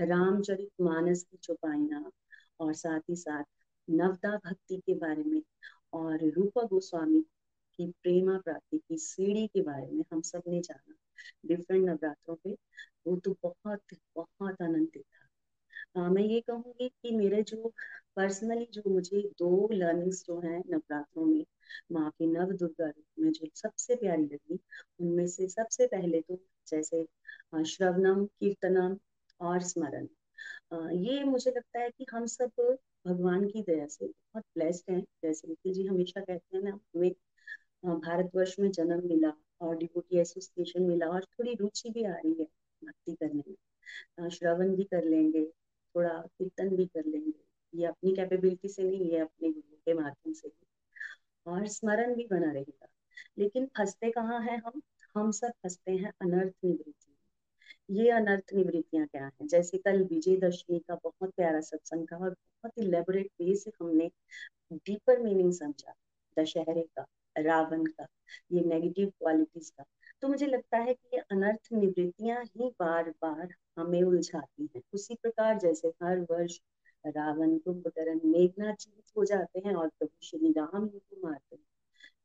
रामचरित मानस की चौपाइना और साथ ही साथ नवदा भक्ति के बारे में और रूपा गोस्वामी की प्रेमा प्राप्ति की सीढ़ी के बारे में हम सबने जाना। डिफरेंट नवरात्रों पे वो तो बहुत बहुत आनंदित था। आ, मैं ये कहूँगी कि मेरे जो पर्सनली जो मुझे दो लर्निंग्स जो हैं नवरात्रों में माँ की नव दुर्गा रूप में जो सबसे प्यारी लगी उनमें से सबसे पहले तो जैसे श्रवणम कीर्तनम और स्मरण। ये मुझे लगता है कि हम सब भगवान की दया से बहुत ब्लेस्ड हैं। जैसे निखिल जी हमेशा कहते हैं ना, हमें भारतवर्ष में जन्म मिला और डिवोटी एसोसिएशन मिला और थोड़ी रुचि भी आ रही है भक्ति करने में। श्रवण भी कर लेंगे, थोड़ा कीर्तन भी कर लेंगे। ये अपनी कैपेबिलिटी से नहीं है अपने गुरु के माध्यम से और स्मरण भी बना रहेगा। लेकिन फंसते कहाँ हैं हम? हम सब फंसते हैं अनर्थ निवृत्ति ये अनर्थ निवृत्तियाँ क्या हैं? जैसे कल विजयदशमी का बहुत प्यारा सत्संग था और बहुत इलेबोरेट वे से हमने डीपर मीनिंग समझा। दशहरे का, रावण का, ये नेगेटिव क्वालिटीज का। तो मुझे लगता है कि ये अनर्थ निवृत्तियाँ ही बार बार हमें उलझाती हैं। उसी प्रकार जैसे हर वर्ष रावण कुंभकर्ण मेघनाथ जीवित हो जाते हैं और प्रभु श्री राम उनको मारते हैं।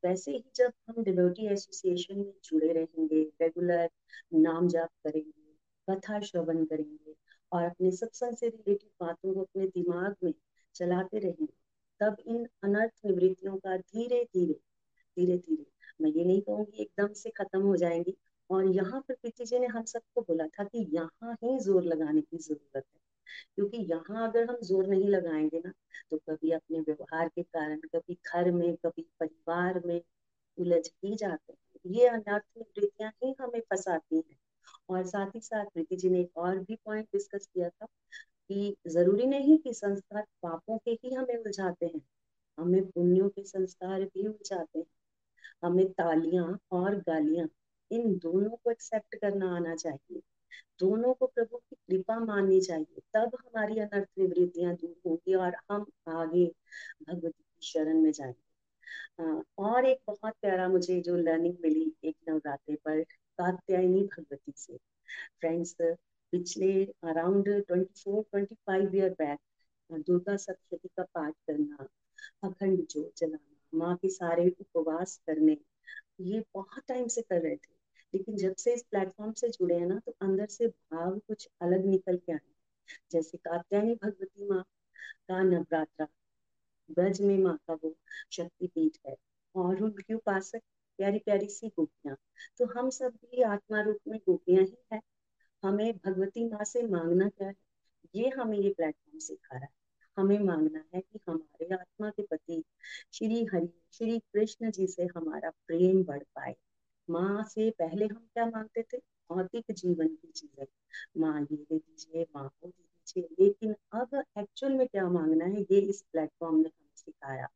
वैसे ही जब हम डिवोटी एसोसिएशन में जुड़े रहेंगे रेगुलर नाम जाप करेंगे कथा श्रवण करेंगे और अपने सत्संग से रिलेटेड बातों को अपने दिमाग में चलाते रहेंगे। तब इन अनर्थ निवृत्तियों का धीरे धीरे धीरे धीरे मैं ये नहीं कहूँगी एकदम से खत्म हो जाएँगी। और यहाँ पर प्रीति जी ने हम सबको बोला था कि यहाँ ही ज़ोर लगाने की ज़रूरत है। क्योंकि यहाँ अगर हम ज़ोर नहीं लगाएँगे ना तो कभी अपने व्यवहार के कारण, कभी घर में, कभी परिवार में उलझ ही जाते हैं। ये अनर्थ निवृत्तियाँ ही हमें फंसाती हैं। और साथ ही साथ प्रीति जी ने एक और भी पॉइंट डिस्कस किया था कि ज़रूरी नहीं कि संस्कार पापों के ही हमें उलझाते हैं, हमें पुण्यों के संस्कार भी उलझाते हैं। हमें तालियाँ और गालियाँ, इन दोनों को एक्सेप्ट करना आना चाहिए। दोनों को प्रभु की कृपा माननी चाहिए। तब हमारी अनर्थ निवृत्तियाँ दूर होंगी और हम आगे भगवती की शरण में जाएँगे। और एक बहुत प्यारा मुझे जो लर्निंग मिली एक नवरात्रे पर कात्यायनी भगवती से फ्रेंड्स पिछले around twenty four twenty five year back Durga Saptashati का पाठ करना अखंड जोत जलाना माँ के सारे उपवास करने ये बहुत टाइम से कर रहे थे लेकिन जब से इस प्लेटफॉर्म से जुड़े हैं ना तो अंदर से भाव कुछ अलग निकल के आए जैसे कात्यायनी भगवती माँ का नवरात्रा ब्रज में माँ का वो शक्तिपीठ है और उनके उपासक प्यारी प्यारी सी गोपियाँ। तो हम सब भी आत्मा रूप में गोपियाँ ही है। हमें भगवती माँ से मांगना क्या है? ये हमें ये प्लेटफॉर्म सिखा रहा है। हमें मांगना है कि हमारे आत्मा के पति श्री हरि, श्री कृष्ण जी से हमारा प्रेम बढ़ पाए। माँ से पहले हम क्या मांगते थे? भौतिक जीवन की चीज़ें। माँ ये दे दीजिए, माँ को दे दीजिए। लेकिन अब एक्चुअल में क्या मांगना है? ये इस प्लेटफॉर्म ने हमें सिखाया।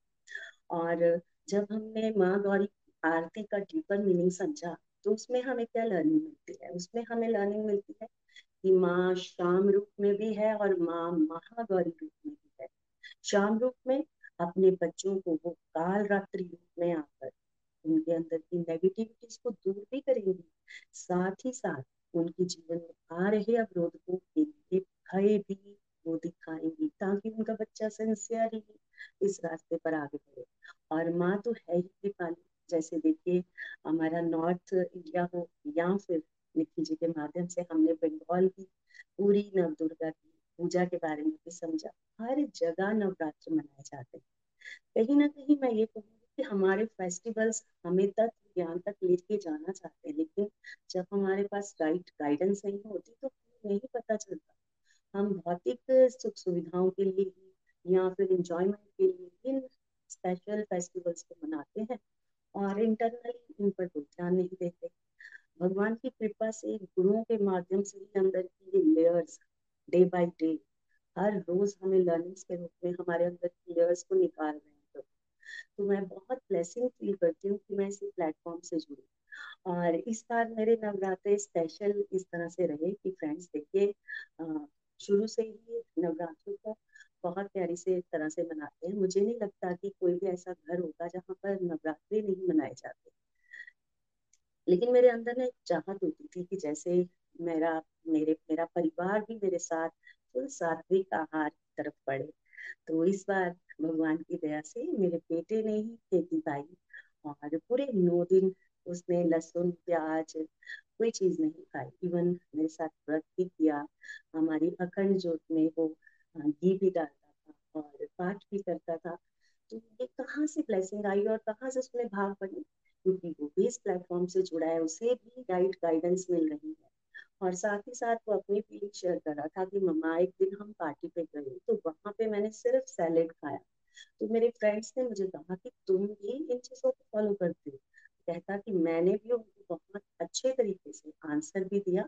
और जब हमने माँ गौरी आरती का डीपर मीनिंग समझा तो उसमें हमें क्या लर्निंग मिलती है? उसमें हमें लर्निंग मिलती है कि माँ शाम रूप में भी है और माँ महागौरी रूप में भी है। शाम रूप में अपने बच्चों को वो काल रात्रि रूप में आकर उनके अंदर की नेगेटिविटीज को दूर भी करेंगी, साथ ही साथ उनके जीवन में आ रहे अवरोधकों के लिए भय भी वो दिखाएँगी ताकि उनका बच्चा सिंसियरली इस रास्ते पर आगे बढ़े। और माँ तो है ही कृपाली जैसे देखिए, हमारा नॉर्थ इंडिया हो या फिर निखिल जी के माध्यम से हमने बंगाल की पूरी नव दुर्गा की पूजा के बारे में भी समझा। हर जगह नवरात्र मनाए जाते हैं। कहीं ना कहीं मैं ये कहूँगी कि हमारे फेस्टिवल्स हमें तत्व ज्ञान तक लेके जाना चाहते हैं, लेकिन जब हमारे पास राइट गाइडेंस नहीं होती तो नहीं पता चलता। हम भौतिक सुख सुविधाओं के लिए या फिर इंजॉयमेंट के लिए इन स्पेशल फेस्टिवल्स को मनाते हैं। और इंटरनली इन पर कोई ध्यान नहीं देते। भगवान की कृपा से गुरुओं के माध्यम से ही अंदर की ये लेयर्स डे बाय डे हर रोज हमें लर्निंग्स के रूप में हमारे अंदर की लेयर्स को निकाल रहे हैं। तो मैं बहुत ब्लेसिंग फील करती हूँ कि मैं इसी प्लेटफॉर्म से जुड़ी और इस बार मेरे नवरात्रे स्पेशल इस तरह से रहे कि फ्रेंड्स देखिए शुरू से ही नवरात्रों को बहुत प्यारी से तरह से मनाते हैं। मुझे नहीं लगता कि कोई भी ऐसा घर होगा जहाँ पर नवरात्रि नहीं मनाए जाते। लेकिन मेरे अंदर ना एक चाहत होती थी कि जैसे मेरा, मेरे, मेरा परिवार भी मेरे साथ तो सात्विक आहार की तरफ़ बढ़े। तो इस बार भगवान की दया से मेरे बेटे ने ही खेती पाई और पूरे नौ दिन उसने लहसुन, प्याज, कोई चीज़ नहीं खाई। इवन मेरे साथ व्रत भी किया। हमारी अखंड जोत में वो घी भी डालता था और पाठ भी करता था। तो ये कहाँ से ब्लेसिंग आई और कहाँ से उसमें भाग पड़ी? क्योंकि वो भी इस प्लेटफॉर्म से जुड़ा है, उसे भी गाइड गाइडेंस मिल रही है। और साथ ही साथ वो अपनी फीलिंग शेयर कर रहा था कि, मम्मा, एक दिन हम पार्टी पे गए तो वहाँ पे मैंने सिर्फ़ सैलेड खाया। तो मेरे फ्रेंड्स ने मुझे कहा कि, तुम भी इन चीज़ों को फॉलो करते हो? कहता कि मैंने भी उनको बहुत अच्छे तरीके से आंसर भी दिया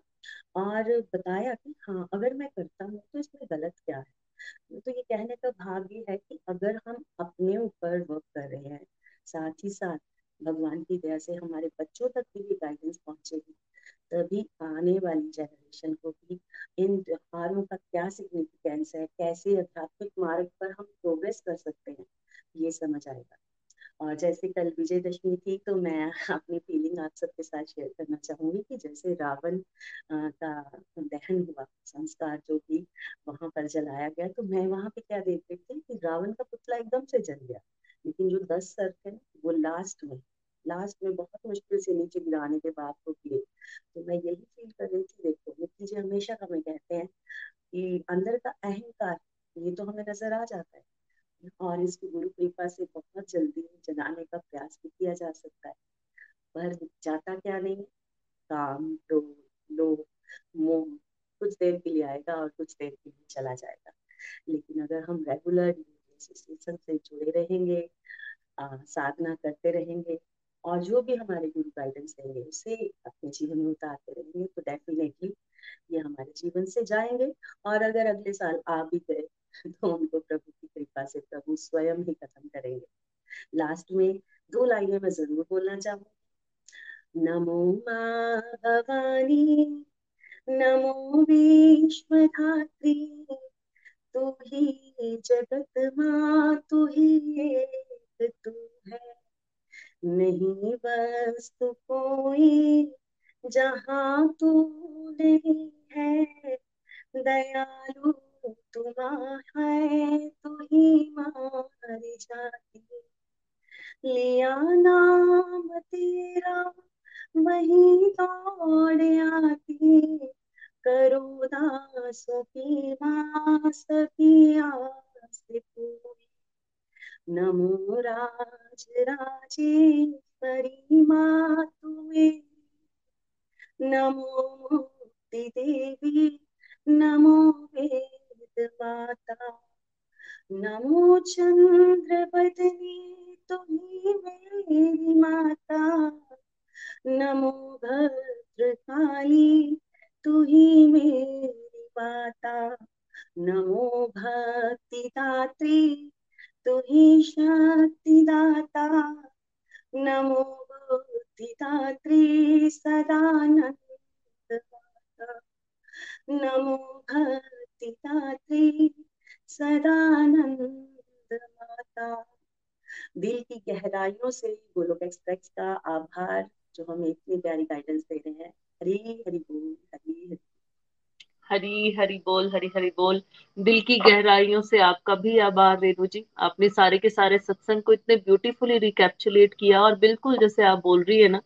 और बताया कि हाँ अगर मैं करता हूँ तो इसमें गलत क्या है? तो ये कहने का भाग ये है कि अगर हम अपने ऊपर वर्क कर रहे हैं, साथ ही साथ भगवान की दया से हमारे बच्चों तक भी ये गाइडेंस पहुंचेगी, तभी आने वाली जनरेशन को भी इन त्योहारों का क्या सिग्निफिकेंस है? कैसे आध्यात्मिक मार्ग पर हम प्रोग्रेस कर सकते हैं? ये समझ आएगा। और जैसे कल विजयदशमी थी तो मैं अपनी फीलिंग आप सबके साथ शेयर करना चाहूँगी कि जैसे रावण का दहन हुआ, संस्कार जो भी वहाँ पर जलाया गया तो मैं वहाँ पे क्या देख रही थी कि रावण का पुतला एकदम से जल गया। लेकिन जो दस सर थे वो लास्ट में लास्ट में बहुत मुश्किल से नीचे गिराने के बाद वो गिरे। तो मैं यही फील कर रही थी, देखो नित्य जी हमेशा हमें कहते हैं कि अंदर का अहंकार, ये तो हमें नज़र आ जाता है। और इसकी गुरु कृपा से बहुत जल्दी जगाने का प्रयास भी किया जा सकता है। पर जाता क्या नहीं काम क्रोध लोभ मोह कुछ देर के लिए आएगा और कुछ देर के लिए चला जाएगा। लेकिन अगर हम रेगुलर से जुड़े रहेंगे आ, साधना करते रहेंगे और जो भी हमारे गुरु गाइडेंस देंगे उसे अपने जीवन में उतारते रहेंगे तो डेफिनेटली ये हमारे जीवन से जाएँगे। और अगर अगले साल आ भी गए तो उनको प्रभु की कृपा से प्रभु स्वयं ही खत्म करेंगे। लास्ट में दो लाइनें मैं ज़रूर बोलना चाहूँगी। नमो माँ भवानी नमो विश्वधात्री, तू ही जगत माँ, तू ही एक तू है। नहीं वस्तु कोई जहाँ तू नहीं है। दयालु तुम्हारा है, तू ही मारी जाती। लिया नाम तेरा, वही दौड़ आती। करो दासों की माँ सभी आस पूरी। नमो राज राजेश्वरी माँ तुम्हें नमो मुक्ति देवी, नमो वेद माता। नमो चंद्र बदनी तुम्ही मेरी माता। नमो भद्रकाली तू ही मेरी माता। नमो भक्ति दात्री तू ही शक्ति दाता नमो बुद्धि दात्री सदानंद माता नमो भक्ति दात्री सदानंद माता दिल की गहराइयों से गोलोक एक्सप्रेस का आभार जो हमें इतनी प्यारी गाइडेंस दे रहे हैं। हरी हरी बोल, हरी हरी। हरी हरी बोल, हरी हरी बोल। दिल की गहराइयों से आपका भी आभार, रेणु जी। आपने सारे के सारे सत्संग को इतने ब्यूटीफुली रिकैप्चुलेट किया और बिल्कुल जैसे आप बोल रही है ना,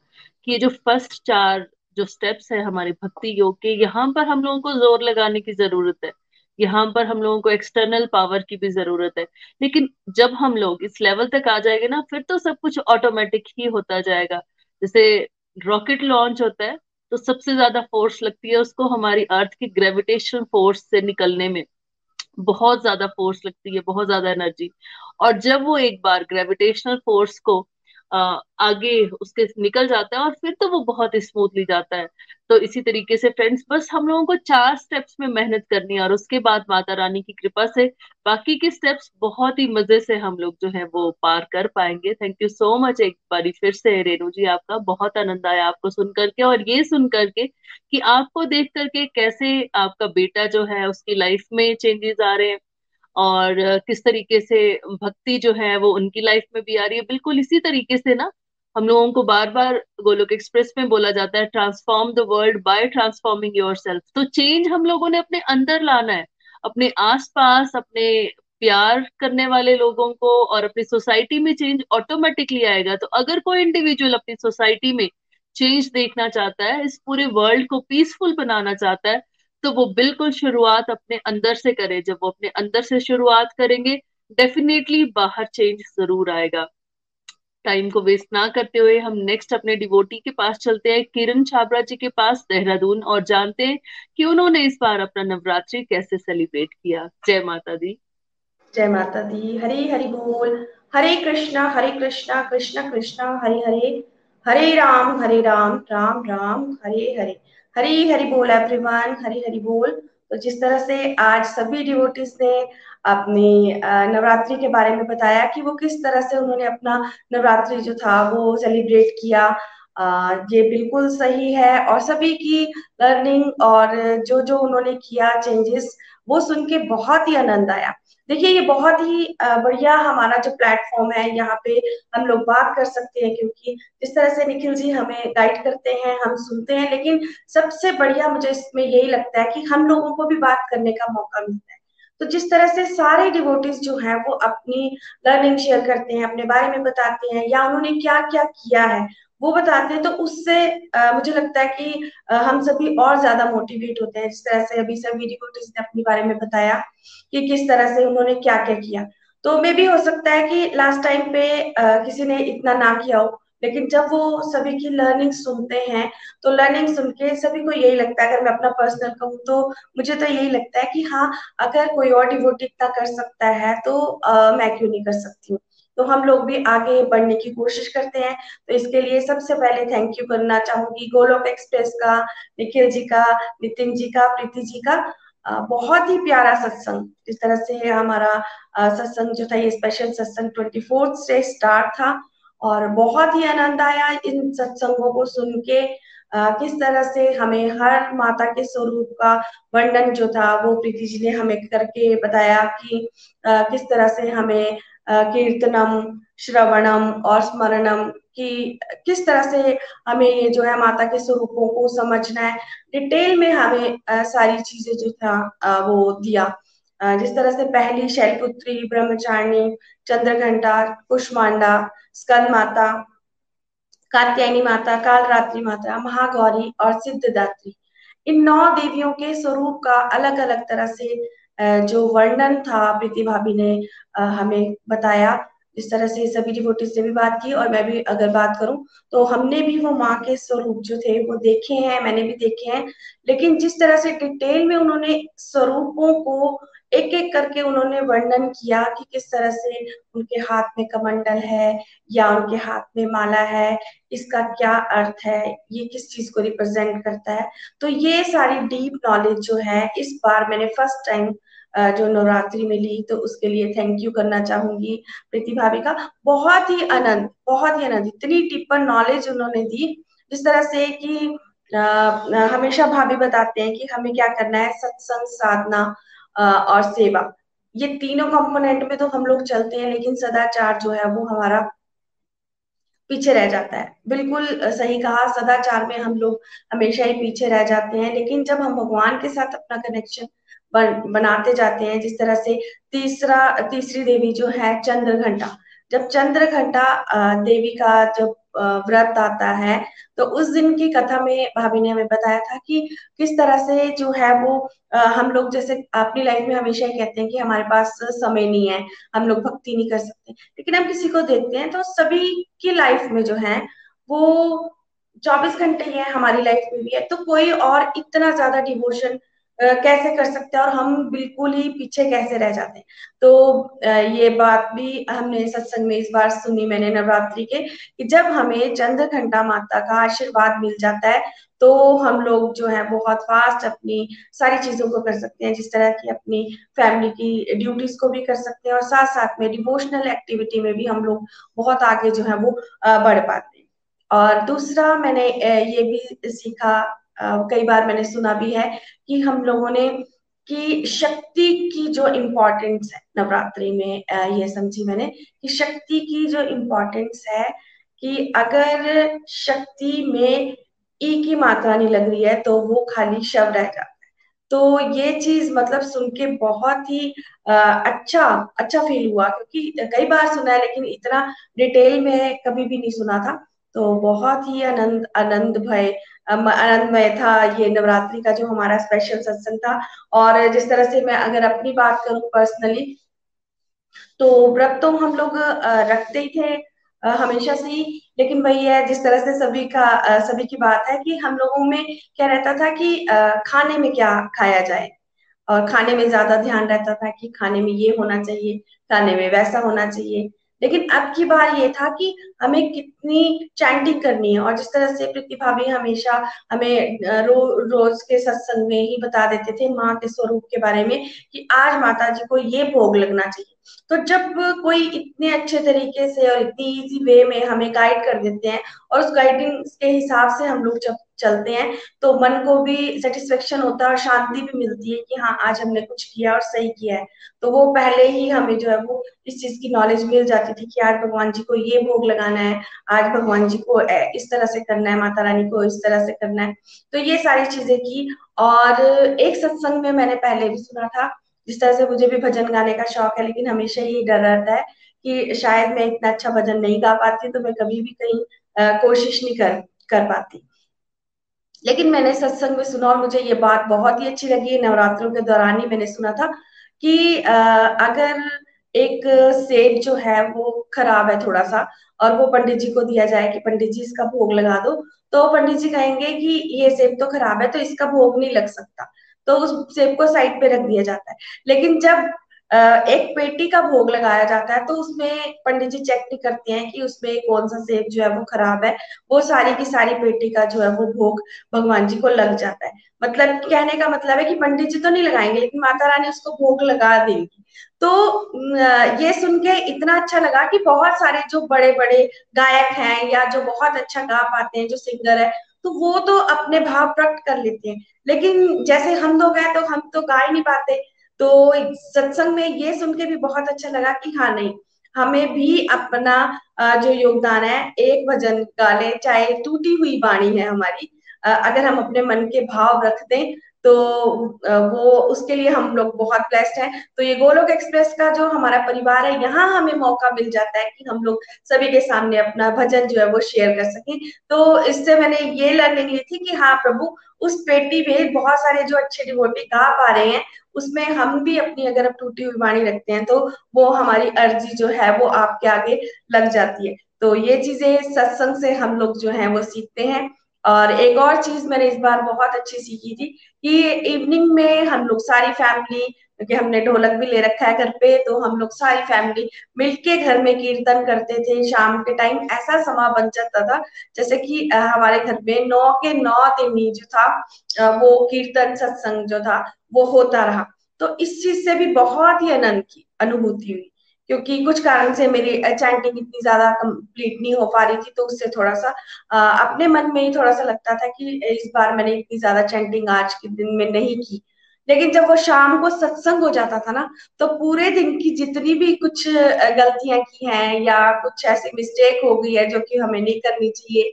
कि ये जो फ़र्स्ट चार जो स्टेप्स है हमारे भक्ति योग के, यहाँ पर हम लोगों को ज़ोर लगाने की ज़रूरत है। यहाँ पर हम लोगों को एक्सटर्नल पावर की भी ज़रूरत है। लेकिन जब हम लोग इस लेवल तक आ जाएँगे ना, फिर तो सब कुछ ऑटोमेटिक ही होता जाएगा। जैसे रॉकेट लॉन्च होता है तो सबसे ज़्यादा फोर्स लगती है उसको हमारी अर्थ की ग्रेविटेशन फोर्स से निकलने में। बहुत ज़्यादा फोर्स लगती है, बहुत ज़्यादा एनर्जी और जब वो एक बार ग्रेविटेशनल फोर्स को आगे उसके निकल जाता है और फिर तो वो बहुत स्मूथली जाता है। तो इसी तरीके से फ्रेंड्स बस हम लोगों को चार स्टेप्स में मेहनत करनी है और उसके बाद माता रानी की कृपा से बाकी के स्टेप्स बहुत ही मज़े से हम लोग जो है वो पार कर पाएँगे। थैंक यू सो मच एक बार फिर से रेणु जी आपका। बहुत आनंद आया आपको सुन करके और ये सुन करके कि आपको देख करके कैसे आपका बेटा जो है उसकी लाइफ में चेंजेस आ रहे हैं। और किस तरीके से भक्ति जो है वो उनकी लाइफ में भी आ रही है। बिल्कुल इसी तरीके से ना हम लोगों को बार बार गोलोक एक्सप्रेस में बोला जाता है transform the world by transforming your तो चेंज हम लोगों ने अपने अंदर लाना है, अपने आसपास, अपने प्यार करने वाले लोगों को और अपनी सोसाइटी में चेंज ऑटोमेटिकली आएगा। तो अगर कोई इंडिविजुअल अपनी सोसाइटी में चेंज देखना चाहता है, इस पूरे वर्ल्ड को पीसफुल बनाना चाहता है तो वो बिल्कुल शुरुआत अपने अंदर से करें। जब वो अपने अंदर से शुरुआत करेंगे डेफिनेटली बाहर चेंज ज़रूर आएगा। टाइम को वेस्ट ना करते हुए हम नेक्स्ट अपने डिवोटी के पास चलते हैं, किरण छाबरा जी के पास देहरादून, और जानते हैं कि उन्होंने इस बार अपना नवरात्रि कैसे सेलिब्रेट किया। जय माता दी। जय माता दी। हरे हरि बोल। हरे कृष्णा हरे कृष्णा, कृष्ण कृष्णा, हरे हरे। हरे राम हरे राम राम राम, हरे हरे। हरी हरि बोल एवरीवन हरी हरि बोल। तो जिस तरह से आज सभी डिवोटीज ने अपनी नवरात्रि के बारे में बताया कि वो किस तरह से उन्होंने अपना नवरात्रि जो था वो सेलिब्रेट किया ये बिल्कुल सही है। और सभी की लर्निंग और जो जो उन्होंने किया चेंजेस वो सुन के बहुत ही आनंद आया। देखिए, ये बहुत ही बढ़िया हमारा जो प्लेटफॉर्म है, यहाँ पे हम लोग बात कर सकते हैं क्योंकि जिस तरह से निखिल जी हमें गाइड करते हैं, हम सुनते हैं, लेकिन सबसे बढ़िया मुझे इसमें यही लगता है कि हम लोगों को भी बात करने का मौका मिलता है। तो जिस तरह से सारे डिवोटिस जो हैं, वो अपनी लर्निंग शेयर करते हैं, अपने बारे में बताते हैं, या उन्होंने क्या क्या किया है वो बताते हैं तो उससे आ, मुझे लगता है कि आ, हम सभी और ज़्यादा मोटिवेट होते हैं जिस तरह से। अभी सभी डिवोटीज ने अपने बारे में बताया कि किस तरह से उन्होंने क्या क्या किया। तो मे भी हो सकता है कि लास्ट टाइम पे आ, किसी ने इतना ना किया हो लेकिन जब वो सभी की लर्निंग सुनते हैं तो लर्निंग सुन के सभी को यही लगता है अगर मैं अपना पर्सनल कहूँ तो मुझे तो यही लगता है कि हाँ अगर कोई और डिवोटी इतना कर सकता है तो आ, मैं क्यों नहीं कर सकती हूँ? तो हम लोग भी आगे बढ़ने की कोशिश करते हैं। तो इसके लिए सबसे पहले थैंक यू करना चाहूँगी गोलोक एक्सप्रेस का निखिल जी का नितिन जी का प्रीति जी का। बहुत ही प्यारा सत्संग। जिस तरह से हमारा सत्संग जो था ये स्पेशल सत्संग ट्वेंटी फोर्थ से स्टार्ट था और बहुत ही आनंद आया इन सत्संगों को सुन के। किस तरह से हमें हर माता के स्वरूप का वर्णन जो था वो प्रीति जी ने हमें करके बताया कि आ, किस तरह से हमें कीर्तनम, श्रवणम और स्मरणम कि किस तरह से हमें ये जो है माता के स्वरूपों को समझना है। डिटेल में हमें सारी चीज़ें जो था वो दिया। जिस तरह से पहली शैलपुत्री, ब्रह्मचारिणी, चंद्रघंटा, कुष्मांडा, स्कंद माता, कात्यायनी माता, कालरात्रि माता, महागौरी और सिद्धदात्री। इन नौ देवियों के स्वरूप का अलग अलग तरह से जो वर्णन था प्रीति भाभी ने हमें बताया। इस तरह से सभी डिवोटीज से भी बात की और मैं भी अगर बात करूँ तो हमने भी वो माँ के स्वरूप जो थे, वो देखे हैं, मैंने भी देखे हैं। लेकिन जिस तरह से डिटेल में उन्होंने स्वरूपों को एक एक करके उन्होंने वर्णन किया कि किस तरह से उनके हाथ में कमंडल है या उनके हाथ में माला है, इसका क्या अर्थ है, ये किस चीज़ को रिप्रेजेंट करता है तो ये सारी डीप नॉलेज जो है, इस बार मैंने फ़र्स्ट टाइम जो नवरात्रि में ली तो उसके लिए थैंक यू करना चाहूँगी प्रीति भाभी का। बहुत ही आनंद, बहुत ही आनंद। इतनी टिप्पण नॉलेज उन्होंने दी, जिस तरह से कि हमेशा भाभी बताते हैं कि हमें क्या करना है, सत्संग, साधना और सेवा। ये तीनों कंपोनेंट में तो हम लोग चलते हैं, लेकिन सदाचार जो है वो हमारा पीछे रह जाता है। बिल्कुल सही कहा, सदाचार में हम लोग हमेशा ही पीछे रह जाते हैं, लेकिन जब हम भगवान के साथ अपना कनेक्शन बन, बनाते जाते हैं जिस तरह से तीसरा तीसरी देवी जो है चंद्र घंटा जब चंद्र घंटा देवी का जब व्रत आता है तो उस दिन की कथा में भाभी ने हमें बताया था कि किस तरह से जो है वो हम लोग जैसे अपनी लाइफ में हमेशा ही कहते हैं कि हमारे पास समय नहीं है हम लोग भक्ति नहीं कर सकते। लेकिन हम किसी को देखते हैं तो सभी की लाइफ में जो है वो चौबीस घंटे ही है हमारी लाइफ में भी है तो कोई और इतना ज़्यादा डिवोशन कैसे कर सकते हैं और हम बिल्कुल ही पीछे कैसे रह जाते हैं। तो ये बात भी हमने सत्संग में इस बार सुनी मैंने नवरात्रि के, कि जब हमें चंद्र घंटा माता का आशीर्वाद मिल जाता है तो हम लोग जो है बहुत फास्ट अपनी सारी चीज़ों को कर सकते हैं, जिस तरह की अपनी फैमिली की ड्यूटीज़ को भी कर सकते हैं और साथ साथ में डिवोशनल एक्टिविटी में भी हम लोग बहुत आगे जो है वो बढ़ पाते हैं। और दूसरा मैंने ये भी सीखा कई बार मैंने सुना भी है कि हम लोगों ने कि शक्ति की जो इम्पोर्टेंस है, नवरात्रि में ये समझी मैंने कि शक्ति की जो इम्पोर्टेंस है कि अगर शक्ति में ई की मात्रा नहीं लग रही है तो वो खाली शव रह जाता है। तो ये चीज़ मतलब सुन के बहुत ही अच्छा अच्छा फील हुआ क्योंकि कई बार सुना है, लेकिन इतना डिटेल में कभी भी नहीं सुना था। तो बहुत ही आनंद आनंद भय आनंदमय था, ये नवरात्रि का जो हमारा स्पेशल सत्संग था। और जिस तरह से मैं अगर अपनी बात करूँ पर्सनली तो व्रत तो हम लोग रखते ही थे हमेशा से ही। लेकिन वही है, जिस तरह से सभी का सभी की बात है कि हम लोगों में क्या रहता था कि खाने में क्या खाया जाए। और खाने में ज़्यादा ध्यान रहता था कि खाने में ये होना चाहिए, खाने में वैसा होना चाहिए। लेकिन अब की बार ये था कि हमें कितनी चैंटिंग करनी है और जिस तरह से प्रतिभा भी हमेशा हमें रो, रोज के सत्संग में ही बता देते थे माँ के स्वरूप के बारे में कि आज माता जी को ये भोग लगना चाहिए। तो जब कोई इतने अच्छे तरीके से और इतनी इजी वे में हमें गाइड कर देते हैं और उस गाइडिंग के हिसाब से हम लोग जब चलते हैं तो मन को भी सेटिस्फेक्शन होता है और शांति भी मिलती है कि हाँ आज हमने कुछ किया और सही किया है। तो वो पहले ही हमें जो है वो इस चीज़ की नॉलेज मिल जाती थी कि आज भगवान जी को ये भोग लगाना है, आज भगवान जी को इस तरह से करना है, माता रानी को इस तरह से करना है। तो ये सारी चीज़ें की और एक सत्संग में मैंने पहले भी सुना था, जिस तरह से मुझे भी भजन गाने का शौक है, लेकिन हमेशा ये डर रहता है कि शायद मैं इतना अच्छा भजन नहीं गा पाती तो मैं कभी भी कहीं कोशिश नहीं कर कर पाती। लेकिन मैंने सत्संग में सुना और मुझे ये बात बहुत ही अच्छी लगी। नवरात्रों के दौरान ही मैंने सुना था कि अगर एक सेब जो है वो खराब है थोड़ा सा और वो पंडित जी को दिया जाए कि पंडित जी इसका भोग लगा दो तो पंडित जी कहेंगे कि ये सेब तो खराब है तो इसका भोग नहीं लग सकता। तो उस सेब को साइड पे रख दिया जाता है। लेकिन जब एक पेटी का भोग लगाया जाता है तो उसमें पंडित जी चेक नहीं करते हैं कि उसमें कौन सा सेब जो है वो खराब है। वो सारी की सारी पेटी का जो है वो भोग भगवान जी को लग जाता है। मतलब कहने का मतलब है कि पंडित जी तो नहीं लगाएँगे, लेकिन माता रानी उसको भोग लगा देंगी। तो ये सुन के इतना अच्छा लगा कि बहुत सारे जो बड़े बड़े गायक हैं या जो बहुत अच्छा गा पाते हैं, जो सिंगर है तो वो तो अपने भाव प्रकट कर लेते हैं। लेकिन जैसे हम लोग हैं तो हम तो गा ही नहीं पाते। तो सत्संग में ये सुन के भी बहुत अच्छा लगा कि हाँ नहीं, हमें भी अपना जो योगदान है, एक भजन गा ले चाहे टूटी हुई वाणी है हमारी अगर हम अपने मन के भाव रख दें तो वो उसके लिए हम लोग बहुत ब्लेस्ड हैं। तो ये गोलोक एक्सप्रेस का जो हमारा परिवार है, यहाँ हमें मौका मिल जाता है कि हम लोग सभी के सामने अपना भजन जो है वो शेयर कर सकें। तो इससे मैंने ये लर्निंग ली थी कि हाँ प्रभु, उस पेटी में बहुत सारे जो अच्छे डिवोटी गा पा रहे हैं उसमें हम भी अपनी अगर अब टूटी हुई वाणी रखते हैं तो वो हमारी अर्जी जो है, वो आपके आगे लग जाती है। तो ये चीज़ें सत्संग से हम लोग जो है, वो सीखते हैं। और एक और चीज़ मैंने इस बार बहुत अच्छी सीखी थी कि इवनिंग में हम लोग सारी फैमिली क्योंकि हमने ढोलक भी ले रखा है घर पे तो हम लोग सारी फैमिली मिलके घर में कीर्तन करते थे शाम के टाइम ऐसा समा बन जाता था जैसे कि हमारे घर में नौ के नौ दिन जो था वो कीर्तन सत्संग जो था वो होता रहा। तो इस चीज़ से भी बहुत ही आनंद की अनुभूति हुई। क्योंकि कुछ कारण से मेरी चैंटिंग इतनी ज़्यादा कंप्लीट नहीं हो पा रही थी तो उससे थोड़ा सा आ, अपने मन में ही थोड़ा सा लगता था कि इस बार मैंने इतनी ज़्यादा चैंटिंग आज के दिन में नहीं की। लेकिन जब वो शाम को सत्संग हो जाता था ना तो पूरे दिन की जितनी भी कुछ गलतियाँ की हैं या कुछ ऐसी मिस्टेक हो गई है जो कि हमें नहीं करनी चाहिए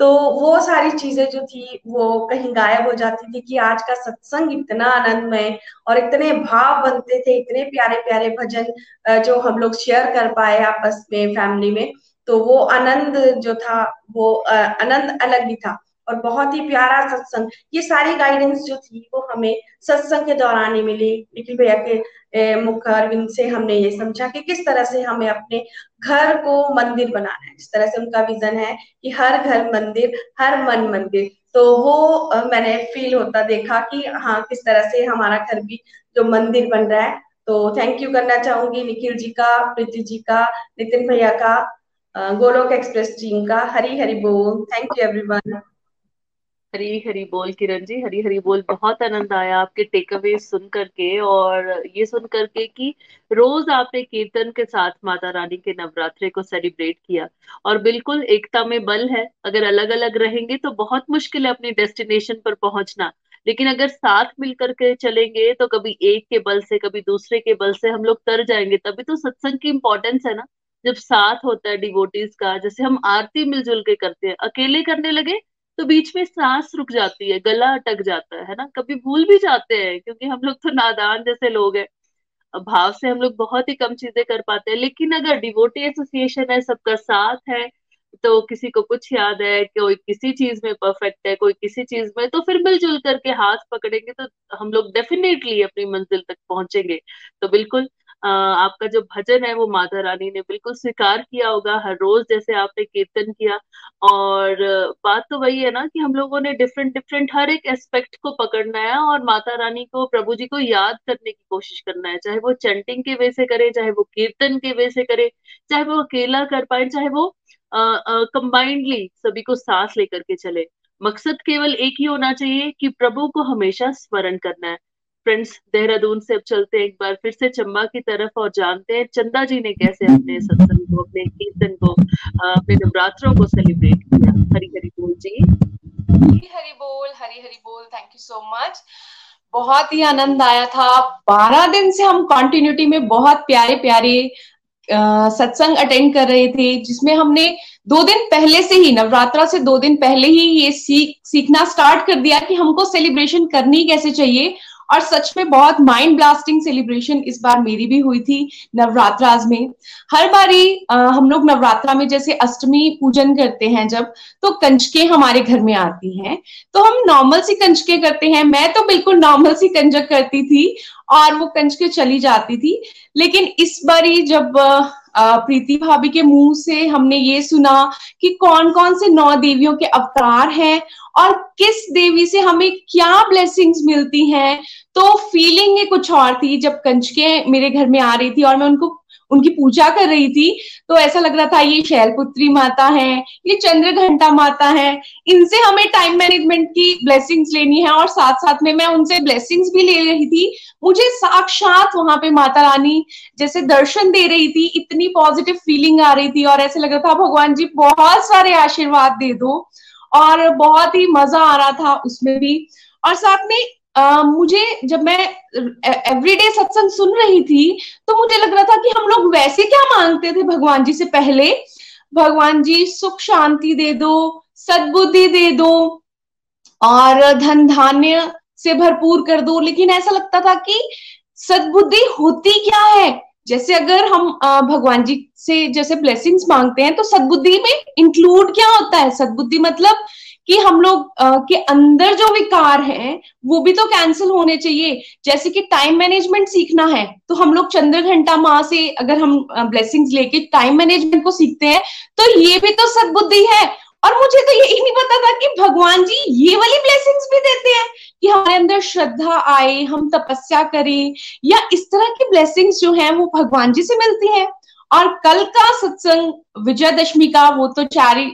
तो वो सारी चीज़ें जो थी, वो कहीं गायब हो जाती थी कि आज का सत्संग इतना आनंदमय और इतने भाव बनते थे, इतने प्यारे प्यारे भजन जो हम लोग शेयर कर पाए आपस में फैमिली में तो वो आनंद जो था, वो आनंद अलग ही था। और बहुत ही प्यारा सत्संग। ये सारी गाइडेंस जो थी, वो हमें सत्संग के दौरान ही मिली। निखिल भैया के मुख अरविंद से हमने ये समझा कि किस तरह से हमें अपने घर को मंदिर बनाना है। जिस तरह से उनका विजन है कि हर घर मंदिर, हर मन मंदिर। तो वो मैंने फील होता देखा कि हाँ किस तरह से हमारा घर भी जो मंदिर बन रहा है। तो थैंक यू करना चाहूँगी निखिल जी का, प्रीति जी का, नितिन भैया का गोलोक एक्सप्रेस टीम का हरी हरी बोल। Thank you everyone Hari Hari बोल, किरण जी, हरी हरी बोल, बहुत आनंद आया आपके टेक अवे सुन करके और ये सुन करके कि रोज आपने कीर्तन के साथ माता रानी के नवरात्रे को सेलिब्रेट किया। और बिल्कुल एकता में बल है, अगर अलग अलग रहेंगे तो बहुत मुश्किल है अपनी डेस्टिनेशन पर पहुँचना। लेकिन अगर साथ मिलकर के चलेंगे तो कभी एक के बल से, कभी दूसरे के बल से हम लोग तर जाएँगे, तभी तो सत्संग की इंपॉर्टेंस है ना। जब साथ होता है डिवोटीज का, जैसे हम आरती मिलजुल के करते हैं, अकेले करने लगे तो बीच में सांस रुक जाती है, गला अटक जाता है ना? कभी भूल भी जाते हैं, क्योंकि हम लोग तो नादान जैसे लोग हैं। भाव से हम लोग बहुत ही कम चीज़ें कर पाते हैं, लेकिन अगर डिवोटी एसोसिएशन है, सबका साथ है तो किसी को कुछ याद है कोई किसी चीज़ में परफेक्ट है, कोई किसी चीज़ में तो फिर मिलजुल करके हाथ पकड़ेंगे तो हम लोग डेफिनेटली अपनी मंजिल तक पहुँचेंगे। तो बिल्कुल आपका जो भजन है वो माता रानी ने बिल्कुल स्वीकार किया होगा, हर रोज जैसे आपने कीर्तन किया। और बात तो वही है ना कि हम लोगों ने डिफरेंट डिफरेंट हर एक एस्पेक्ट को पकड़ना है और माता रानी को, प्रभु जी को याद करने की कोशिश करना है। चाहे वो चंटिंग के वे से करे, चाहे वो कीर्तन के वे से करे, चाहे वो अकेला कर पाए, चाहे वो कंबाइंडली सभी को सांस लेकर के चले। मकसद केवल एक ही होना चाहिए कि प्रभु को हमेशा स्मरण करना है। फ्रेंड्स देहरादून से अब चलते हैं एक बार, फिर से चंबा की तरफ़ और जानते हैं चंदा जी ने कैसे अपने सत्संग को, अपने कीर्तन को अपने नवरात्रों को सेलिब्रेट किया। हरी हरी बोल जी। हरी बोल, हरी हरी बोल थैंक यू सो मच बहुत ही आनंद आया था। बारह दिन से हम कंटिन्यूटी में बहुत प्यारे प्यारे सत्संग अटेंड कर रहे थे, जिसमें हमने दो दिन पहले से ही, नवरात्रा से दो दिन पहले ही ये सीख, सीखना स्टार्ट कर दिया कि हमको सेलिब्रेशन करनी कैसे चाहिए। और सच में बहुत माइंड ब्लास्टिंग सेलिब्रेशन इस बार मेरी भी हुई थी नवरात्राज में। हर बारी हम लोग नवरात्रा में जैसे अष्टमी पूजन करते हैं जब तो कंचके हमारे घर में आती हैं। तो हम नॉर्मल सी कंचके करते हैं। मैं तो बिल्कुल नॉर्मल सी कंजक करती थी और वो कंचके चली जाती थी। लेकिन इस बारी जब प्रीति भाभी के मुँह से हमने ये सुना कि कौन कौन से नौ देवियों के अवतार हैं और किस देवी से हमें क्या ब्लेसिंग्स मिलती हैं? तो फीलिंग ही कुछ और थी जब कंचके मेरे घर में आ रही थी और मैं उनको उनकी पूजा कर रही थी तो ऐसा लग रहा था, ये शैलपुत्री माता है, ये चंद्र घंटा माता है, इनसे हमें टाइम मैनेजमेंट की ब्लेसिंग्स लेनी है और साथ साथ में मैं उनसे ब्लेसिंग्स भी ले रही थी। मुझे साक्षात वहाँ पे माता रानी जैसे दर्शन दे रही थी, इतनी पॉजिटिव फीलिंग आ रही थी और ऐसे लग रहा था, भगवान जी बहुत सारे आशीर्वाद दे दो और बहुत ही मज़ा आ रहा था उसमें भी। और साथ में मुझे जब मैं एवरीडे सत्संग सुन रही थी तो मुझे लग रहा था कि हम लोग वैसे क्या मांगते थे भगवान जी से पहले? भगवान जी, सुख शांति दे दो, सद्बुद्धि दे दो, और धन धान्य से भरपूर कर दो। लेकिन ऐसा लगता था कि सद्बुद्धि होती क्या है? जैसे अगर हम भगवान जी से जैसे ब्लेसिंग्स मांगते हैं तो सद्बुद्धि में इंक्लूड क्या होता है? सद्बुद्धि मतलब कि हम लोग के अंदर जो विकार है, वो भी तो कैंसिल होने चाहिए। जैसे कि टाइम मैनेजमेंट सीखना है तो हम लोग चंद्र घंटा माँ से अगर हम ब्लेसिंग्स लेके टाइम मैनेजमेंट को सीखते हैं तो ये भी तो सदबुद्धि है। और मुझे तो यही नहीं पता था कि भगवान जी ये वाली ब्लेसिंग्स भी देते हैं, कि हमारे अंदर श्रद्धा आए, हम तपस्या करें, या इस तरह की ब्लेसिंग्स जो हैं, वो भगवान जी से मिलती हैं। और कल का सत्संग विजयदशमी का, वो तो cherry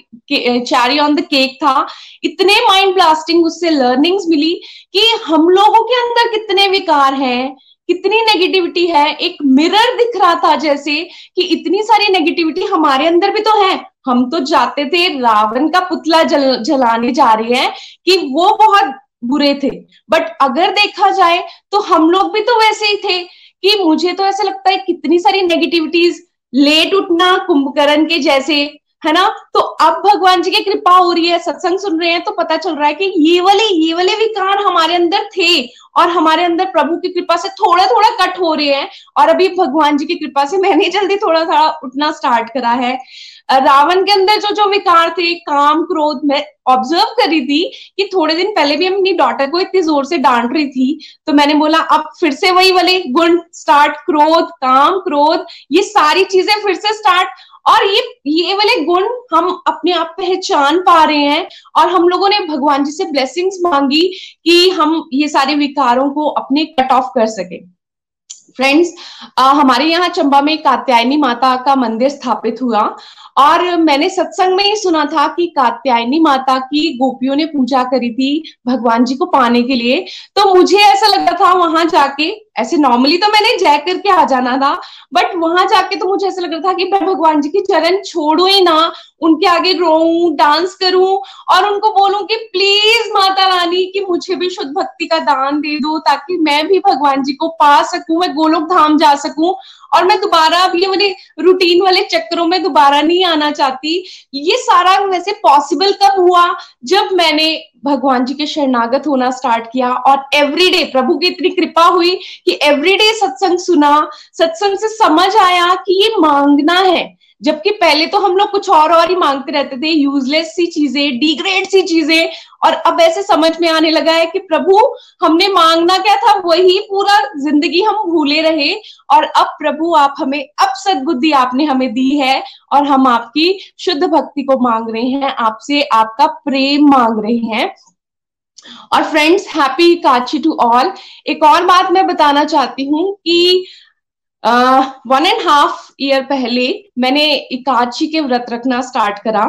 cherry on the cake था। इतने माइंड ब्लास्टिंग उससे लर्निंग्स मिली कि हम लोगों के अंदर कितने विकार हैं, कितनी नेगेटिविटी है। एक मिरर दिख रहा था जैसे कि इतनी सारी नेगेटिविटी हमारे अंदर भी तो है। हम तो जाते थे, रावण का पुतला जल, जलाने जा रहे हैं कि वो बहुत बुरे थे। बट अगर देखा जाए तो हम लोग भी तो वैसे ही थे कि मुझे तो ऐसा लगता है कितनी सारी नेगेटिविटीज लेट उठना कुंभकर्ण के जैसे, है ना? तो अब भगवान जी की कृपा हो रही है, सत्संग सुन रहे हैं तो पता चल रहा है कि ये वाले ये वाले विकार हमारे अंदर थे और हमारे अंदर प्रभु की कृपा से थोड़ा थोड़ा कट हो रहे हैं और अभी भगवान जी की कृपा से मैंने जल्दी थोड़ा थोड़ा उठना स्टार्ट करा है। रावण के अंदर जो जो विकार थे, काम, क्रोध, मैं ऑब्ज़र्व करी थी कि थोड़े दिन पहले भी अपनी डॉटर को इतनी ज़ोर से डांट रही थी तो मैंने बोला, अब फिर से वही वाले गुण स्टार्ट क्रोध, काम, क्रोध, ये सारी चीज़ें फिर से स्टार्ट और ये ये वाले गुण हम अपने आप पहचान पा रहे हैं, और हम लोगों ने भगवान जी से ब्लेसिंग्स मांगी कि हम ये सारे विकारों को अपने कट ऑफ़ कर सके। फ्रेंड्स हमारे यहाँ चंबा में कात्यायनी माता का मंदिर स्थापित हुआ और मैंने सत्संग में ही सुना था कि कात्यायनी माता की गोपियों ने पूजा करी थी भगवान जी को पाने के लिए। तो मुझे ऐसा लगा था वहाँ जाके, ऐसे नॉर्मली तो मैंने जय करके आ जाना था बट वहाँ जाके तो मुझे ऐसा लग रहा था कि मैं भगवान जी के चरण छोड़ू ही ना, उनके आगे रो डांस करूँ, और उनको बोलूँ कि प्लीज़ माता रानी, कि मुझे भी शुद्ध भक्ति का दान दे दो, ताकि मैं भी भगवान जी को पा सकूँ, मैं गोलोक धाम जा सकूँ और मैं दोबारा अब ये वाले रूटीन वाले चक्करों में दोबारा नहीं आना चाहती। ये सारा वैसे पॉसिबल कब हुआ? जब मैंने भगवान जी के शरणागत होना स्टार्ट किया और एवरीडे प्रभु की इतनी कृपा हुई कि एवरीडे सत्संग सुना, सत्संग से समझ आया कि ये मांगना है। जबकि पहले तो हम लोग कुछ और और ही मांगते रहते थे यूजलेस सी चीज़ें डिग्रेड सी चीज़ें, और अब ऐसे समझ में आने लगा है कि प्रभु, हमने मांगना क्या था, वही पूरा ज़िंदगी हम भूले रहे, और अब प्रभु आप हमें, अब सदबुद्धि आपने हमें दी है, और हम आपकी शुद्ध भक्ति को मांग रहे हैं, आपसे आपका प्रेम मांग रहे हैं। और फ्रेंड्स हैप्पी काची टू ऑल एक और बात मैं बताना चाहती हूँ कि वन एंड हाफ़ ईयर पहले मैंने एकादशी के व्रत रखना स्टार्ट करा।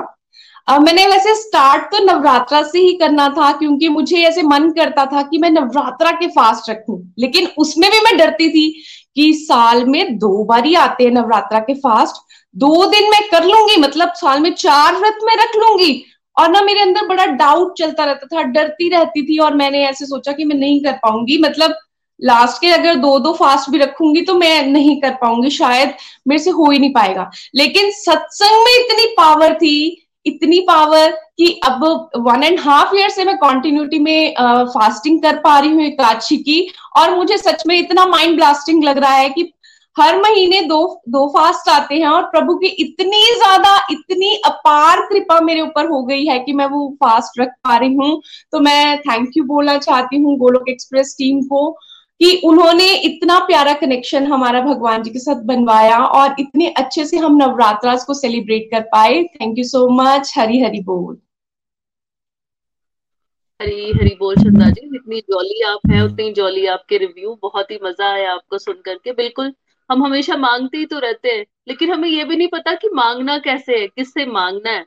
uh, मैंने वैसे स्टार्ट तो नवरात्रा से ही करना था क्योंकि मुझे ऐसे मन करता था कि मैं नवरात्रा के फास्ट रखूँ। लेकिन उसमें भी मैं डरती थी कि साल में दो बार ही आते हैं नवरात्रा के फास्ट दो दिन मैं कर लूँगी मतलब साल में चार व्रत में रख लूँगी। और ना मेरे अंदर बड़ा डाउट चलता रहता था डरती रहती थी और मैंने ऐसे सोचा कि मैं नहीं कर पाऊँगी। मतलब लास्ट के अगर दो दो फास्ट भी रखूँगी तो मैं नहीं कर पाऊँगी, शायद मेरे से हो ही नहीं पाएगा। लेकिन सत्संग में इतनी पावर थी, इतनी पावर कि अब वन एंड हाफ़ ईयर से मैं कॉन्टिन्यूटी में फास्टिंग कर पा रही हूँ एकादशी की और मुझे सच में इतना माइंड ब्लास्टिंग लग रहा है कि हर महीने दो दो फास्ट आते हैं और प्रभु की इतनी ज़्यादा, इतनी अपार कृपा मेरे ऊपर हो गई है कि मैं वो फास्ट रख पा रही हूँ। तो मैं थैंक यू बोलना चाहती हूँ गोलोक एक्सप्रेस टीम को कि उन्होंने इतना प्यारा कनेक्शन हमारा भगवान जी के साथ बनवाया और इतने अच्छे से हम नवरात्रा को सेलिब्रेट कर पाए। Thank you so much Hari Hari बोल। हरी हरी बोल चंदा जी। जितनी जॉली आप है, उतनी जॉली आपके रिव्यू बहुत ही मज़ा आया आपको सुन करके। बिल्कुल, हम हमेशा मांगते ही तो रहते हैं, लेकिन हमें ये भी नहीं पता कि मांगना कैसे है, किससे मांगना है।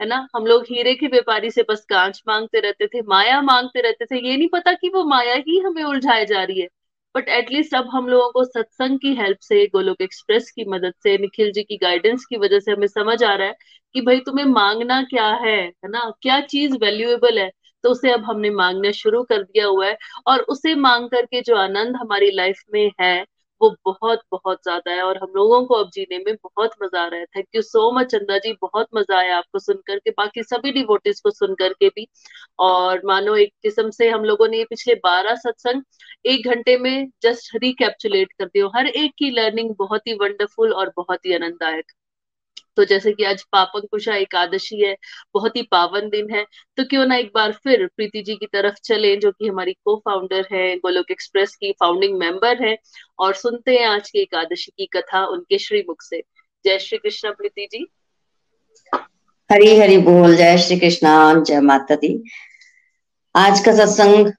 है ना? हम लोग हीरे के व्यापारी से बस कांच मांगते रहते थे, माया मांगते रहते थे। ये नहीं पता कि वो माया ही हमें उलझाए जा रही है। बट एटलीस्ट अब हम लोगों को सत्संग की हेल्प से, गोलोक एक्सप्रेस की मदद से, निखिल जी की गाइडेंस की वजह से हमें समझ आ रहा है कि भाई तुम्हें मांगना क्या है है ना? क्या चीज़ वैल्यूएबल है? तो उसे अब हमने मांगना शुरू कर दिया हुआ है। और उसे मांग करके जो आनंद हमारी लाइफ में है वो बहुत बहुत ज़्यादा है और हम लोगों को अब जीने में बहुत मज़ा आ रहा है। थैंक यू सो मच चंदा जी, बहुत मज़ा आया आपको सुनकर के, बाकी सभी डिवोटिस को सुनकर के भी। और मानो एक किस्म से हम लोगों ने पिछले बारह सत्संग एक घंटे में जस्ट रिकेप्चुलेट कर दिया हर एक की लर्निंग बहुत ही वंडरफुल और बहुत ही आनंददायक। तो जैसे कि आज पापन कुशा एकादशी है, बहुत ही पावन दिन है तो क्यों ना एक बार फिर प्रीति जी की तरफ़ चले, जो कि हमारी को फाउंडर है, गोलोक एक्सप्रेस की फाउंडिंग मेंबर है, और सुनते हैं आज की एकादशी की कथा उनके श्री श्रीमुख से। जय श्री कृष्ण प्रीति जी। हरी हरी बोल, जय श्री कृष्णा, जय माता दी। आज का सत्संग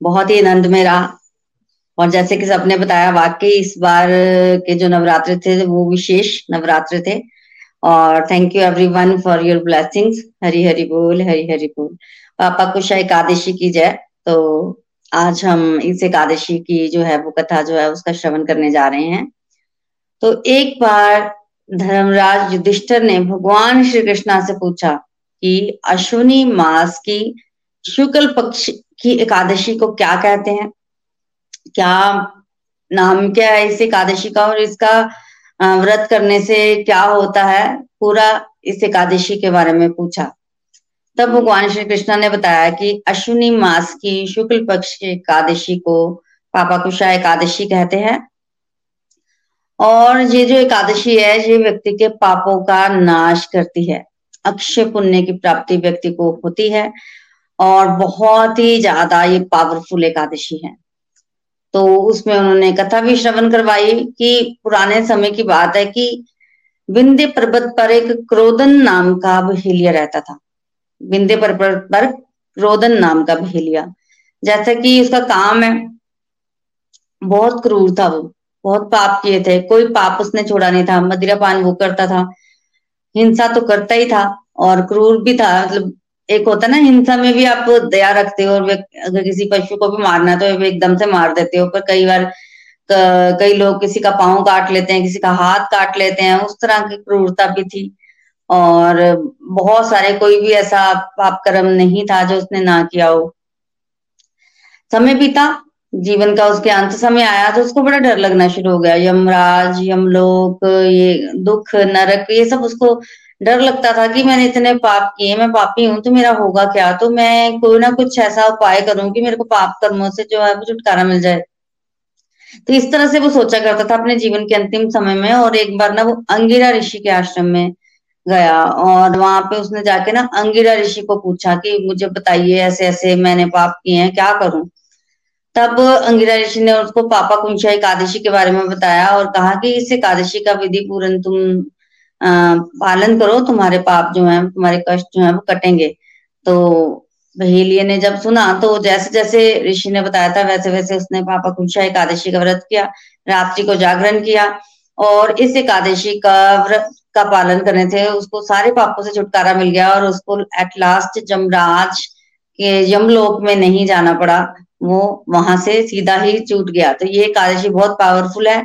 बहुत ही आनंद में रहा, और जैसे कि सबने बताया, वाकई इस बार के जो नवरात्र थे, वो विशेष नवरात्र थे और thank you everyone for your blessings Hari Hari बोल, हरी हरी बोल। पापा को कुशा एकादशी की जय तो आज हम इस एकादशी की जो है, वो कथा जो है, उसका श्रवण करने जा रहे हैं। तो एक बार धर्मराज युधिष्ठर ने भगवान श्री कृष्णा से पूछा कि अश्विनी मास की शुक्ल पक्ष की एकादशी को क्या कहते हैं? क्या नाम क्या है इस एकादशी का और इसका व्रत करने से क्या होता है? पूरा इस एकादशी के बारे में पूछा। तब भगवान श्री कृष्ण ने बताया कि अश्विनी मास की शुक्ल पक्ष की एकादशी को पापा कुशा एकादशी कहते हैं। और ये जो एकादशी है, ये व्यक्ति के पापों का नाश करती है। अक्षय पुण्य की प्राप्ति व्यक्ति को होती है और बहुत ही ज़्यादा ये पावरफुल एकादशी है। तो उसमें उन्होंने कथा भी श्रवण करवाई कि पुराने समय की बात है कि विंध्य पर्वत पर एक क्रोधन नाम का बहेलिया रहता था। विंध्य पर्वत पर क्रोधन नाम का बहेलिया। जैसा कि उसका काम है, बहुत क्रूर था वो, बहुत पाप किए थे। कोई पाप उसने छोड़ा नहीं था, मदिरा पान वो करता था। हिंसा तो करता ही था और क्रूर भी था मतलब एक होता है ना, हिंसा में भी आप दया रखते हो और अगर किसी पशु को भी मारना है तो एकदम से मार देते हो। पर कई बार कई लोग किसी का पाँव काट लेते हैं, किसी का हाथ काट लेते हैं, उस तरह की क्रूरता भी थी। और बहुत सारे कोई भी ऐसा पाप कर्म नहीं था जो उसने ना किया हो। समय बीता, जीवन का उसके अंत समय आया तो उसको बड़ा डर लगना शुरू हो गया। यमराज, यमलोक, ये दुख, नरक, ये सब उसको डर लगता था कि मैंने इतने पाप किए, मैं पापी हूँ तो मेरा होगा क्या? तो मैं कोई ना कुछ ऐसा उपाय करूँ कि मेरे को पाप कर्मों से जो है वो छुटकारा मिल जाए। तो इस तरह से वो सोचा करता था अपने जीवन के अंतिम समय में और एक बार ना वो अंगिरा ऋषि के आश्रम में गया और वहाँ पे उसने जाके ना अंगिरा ऋषि को पूछा कि मुझे बताइए ऐसे ऐसे मैंने पाप किए हैं, क्या करूँ? तब अंगिरा ऋषि ने उसको पापा कुंशा एकादशी के बारे में बताया और कहा कि इस एकादशी का विधि पूर्ण तुम पालन करो, तुम्हारे पाप जो है, तुम्हारे कष्ट जो है, वो कटेंगे। तो बहेलिये ने जब सुना तो जैसे जैसे ऋषि ने बताया था वैसे वैसे उसने पापा कुंशा एकादशी का व्रत किया, रात्रि को जागरण किया और इस एकादशी का व्रत का पालन करने थे, उसको सारे पापों से छुटकारा मिल गया और उसको एट लास्ट जमराज के यमलोक में नहीं जाना पड़ा, वो वहाँ से सीधा ही छूट गया। तो ये एकादशी बहुत पावरफुल है।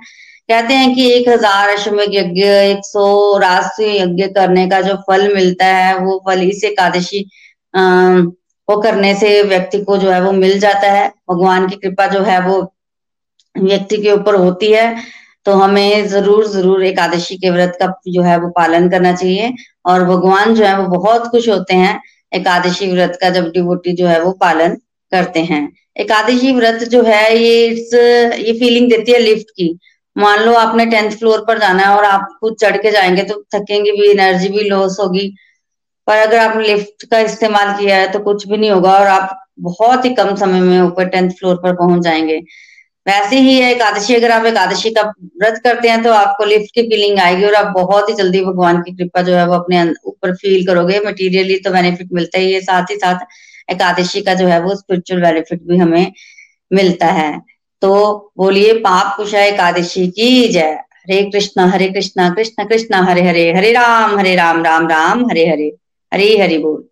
कहते हैं कि एक हज़ार अश्वमेघ यज्ञ, एक सौ राष्ट्रीय यज्ञ करने का जो फल मिलता है, वो फल इस एकादशी वो करने से व्यक्ति को जो है वो मिल जाता है। भगवान की कृपा जो है वो व्यक्ति के ऊपर होती है। तो हमें ज़रूर ज़रूर एकादशी के व्रत का जो है वो पालन करना चाहिए। और भगवान जो है वो बहुत खुश होते हैं एकादशी व्रत का जब डिवोटी जो है वो पालन करते हैं। एकादशी व्रत जो है, ये ये फीलिंग देती है लिफ्ट की। मान लो आपने टेंथ फ्लोर पर जाना है और आप खुद चढ़ के जाएँगे तो थकेंगे भी एनर्जी भी लॉस होगी। पर अगर आपने लिफ्ट का इस्तेमाल किया है तो कुछ भी नहीं होगा और आप बहुत ही कम समय में ऊपर टेंथ फ्लोर पर पहुँच जाएँगे। वैसे ही है एकादशी, अगर आप एकादशी का व्रत करते हैं तो आपको लिफ्ट की फीलिंग आएगी और आप बहुत ही जल्दी भगवान की कृपा जो है वो अपने ऊपर फील करोगे। मटीरियली तो बेनिफिट मिलता ही है, साथ ही साथ एकादशी का जो है वो स्पिरिचुअल बेनिफिट भी हमें मिलता है। तो बोलिए, पाप कुशा एकादशी की जय। हरे कृष्णा हरे कृष्णा, कृष्ण कृष्ण, हरे हरे हरे राम हरे राम राम राम, हरे हरे हरे हरि बोल।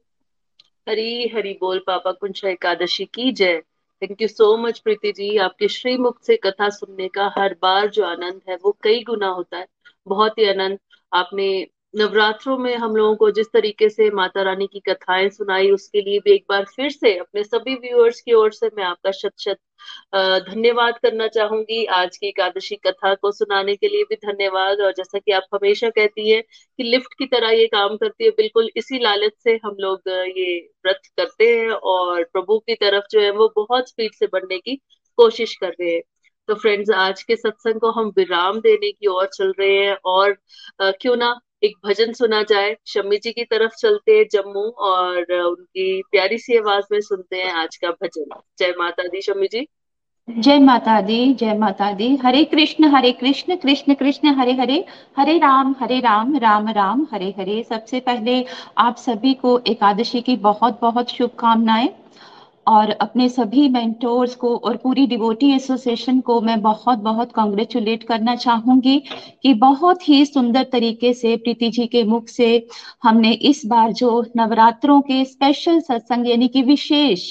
हरी हरि बोल, पापा कुंशा एकादशी की जय। Thank you so much Preeti ji. आपके श्रीमुख से कथा सुनने का हर बार जो आनंद है, वो कई गुना होता है। बहुत ही आनंद आपने नवरात्रों में हम लोगों को जिस तरीके से माता रानी की कथाएँ सुनाई, उसके लिए भी एक बार फिर से अपने सभी व्यूअर्स की ओर से मैं आपका शत शत धन्यवाद करना चाहूँगी। आज की एकादशी कथा को सुनाने के लिए भी धन्यवाद। और जैसा कि आप हमेशा कहती है कि लिफ्ट की तरह ये काम करती है, बिल्कुल इसी लालच से हम लोग ये व्रत करते हैं और प्रभु की तरफ़ जो है वो बहुत स्पीड से बढ़ने की कोशिश कर रहे हैं। तो फ्रेंड्स आज के सत्संग को हम विराम देने की ओर चल रहे हैं और क्यों ना एक भजन सुना जाए। शम्मी जी की तरफ़ चलते हैं जम्मू और उनकी प्यारी सी आवाज़ में सुनते हैं आज का भजन। जय माता दी शम्मी जी। जय माता दी, जय माता दी। हरे कृष्ण हरे कृष्ण कृष्ण कृष्ण, हरे हरे। हरे राम हरे राम राम राम, हरे हरे। सबसे पहले आप सभी को एकादशी की बहुत बहुत शुभकामनाएँ। और अपने सभी मेंटोर्स को और पूरी डिवोटी एसोसिएशन को मैं बहुत बहुत कॉन्ग्रेचुलेट करना चाहूँगी कि बहुत ही सुंदर तरीके से, प्रीति जी के मुख से हमने इस बार जो नवरात्रों के स्पेशल सत्संग यानी कि विशेष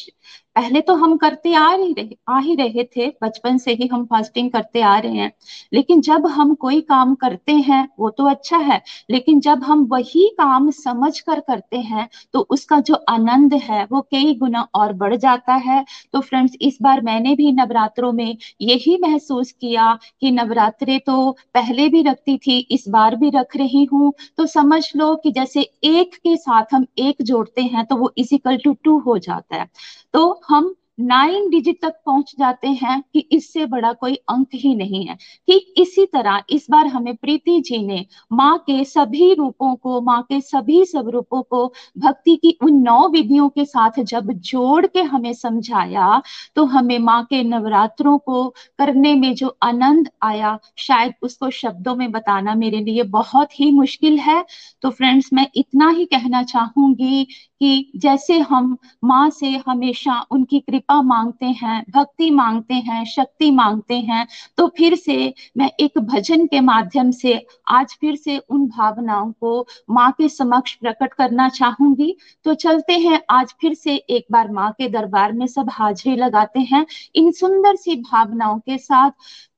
पहले तो हम करते आ ही रहे, आ ही रहे थे, बचपन से ही हम फास्टिंग करते आ रहे हैं। लेकिन जब हम कोई काम करते हैं, वो तो अच्छा है, लेकिन जब हम वही काम समझ कर करते हैं तो उसका जो आनंद है, वो कई गुना और बढ़ जाता है। तो फ्रेंड्स इस बार मैंने भी नवरात्रों में यही महसूस किया कि नवरात्रे तो पहले भी रखती थी, इस बार भी रख रही हूँ। तो समझ लो कि जैसे एक के साथ हम एक जोड़ते हैं तो वो इजिकल टू टू हो जाता है। तो हम नाइन डिजिट तक पहुँच जाते हैं कि इससे बड़ा कोई अंक ही नहीं है। ठीक इसी तरह इस बार हमें प्रीति जी ने माँ के सभी रूपों को, माँ के सभी सब रूपों को, भक्ति की उन नौ विधियों के साथ जब जोड़ के हमें समझाया तो हमें माँ के नवरात्रों को करने में जो आनंद आया, शायद उसको शब्दों में बताना मेरे लिए बहुत ही मुश्किल है। तो फ्रेंड्स मैं इतना ही कहना चाहूँगी कि जैसे हम माँ से हमेशा उनकी कृपा मांगते हैं, भक्ति मांगते हैं, शक्ति मांगते हैं तो फिर से मैं एक भजन के माध्यम से आज फिर से उन भावनाओं को माँ के समक्ष प्रकट करना चाहूँगी। तो चलते हैं, आज फिर से एक बार माँ के दरबार में सब हाजिरी लगाते हैं। इन सुंदर सी भावनाओं के साथ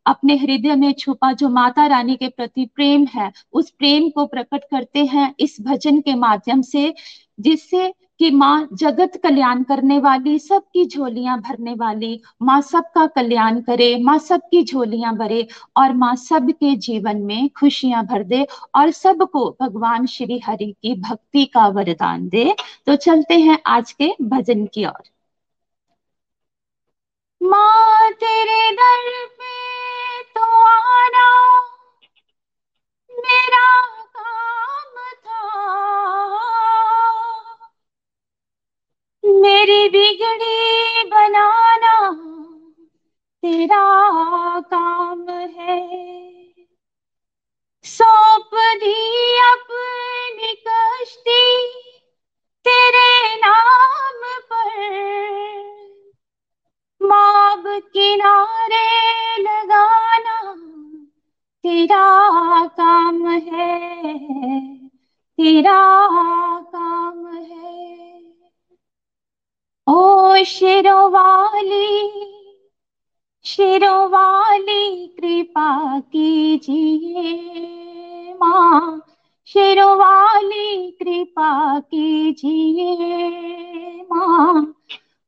अपने हृदय में छुपा जो माता रानी के प्रति प्रेम है, उस प्रेम को प्रकट करते हैं। इस भजन के माध्यम से जिससे कि माँ जगत कल्याण करने वाली, सबकी झोलियाँ भरने वाली, माँ सबका कल्याण करे, माँ सबकी झोलियाँ भरे और माँ सबके जीवन में खुशियाँ भर दे और सबको भगवान श्री हरि की भक्ति का वरदान दे। तो चलते हैं आज के भजन की ओर। माँ तेरे दर पे मेरी बिगड़ी बनाना तेरा काम है। सौंप दी अपनी कश्ती तेरे नाम पर। माब किनारे लगाना तेरा काम है, तेरा काम है। ओ शेरों वाली शेरों वाली कृपा कीजिए माँ। शेरों वाली कृपा कीजिए माँ।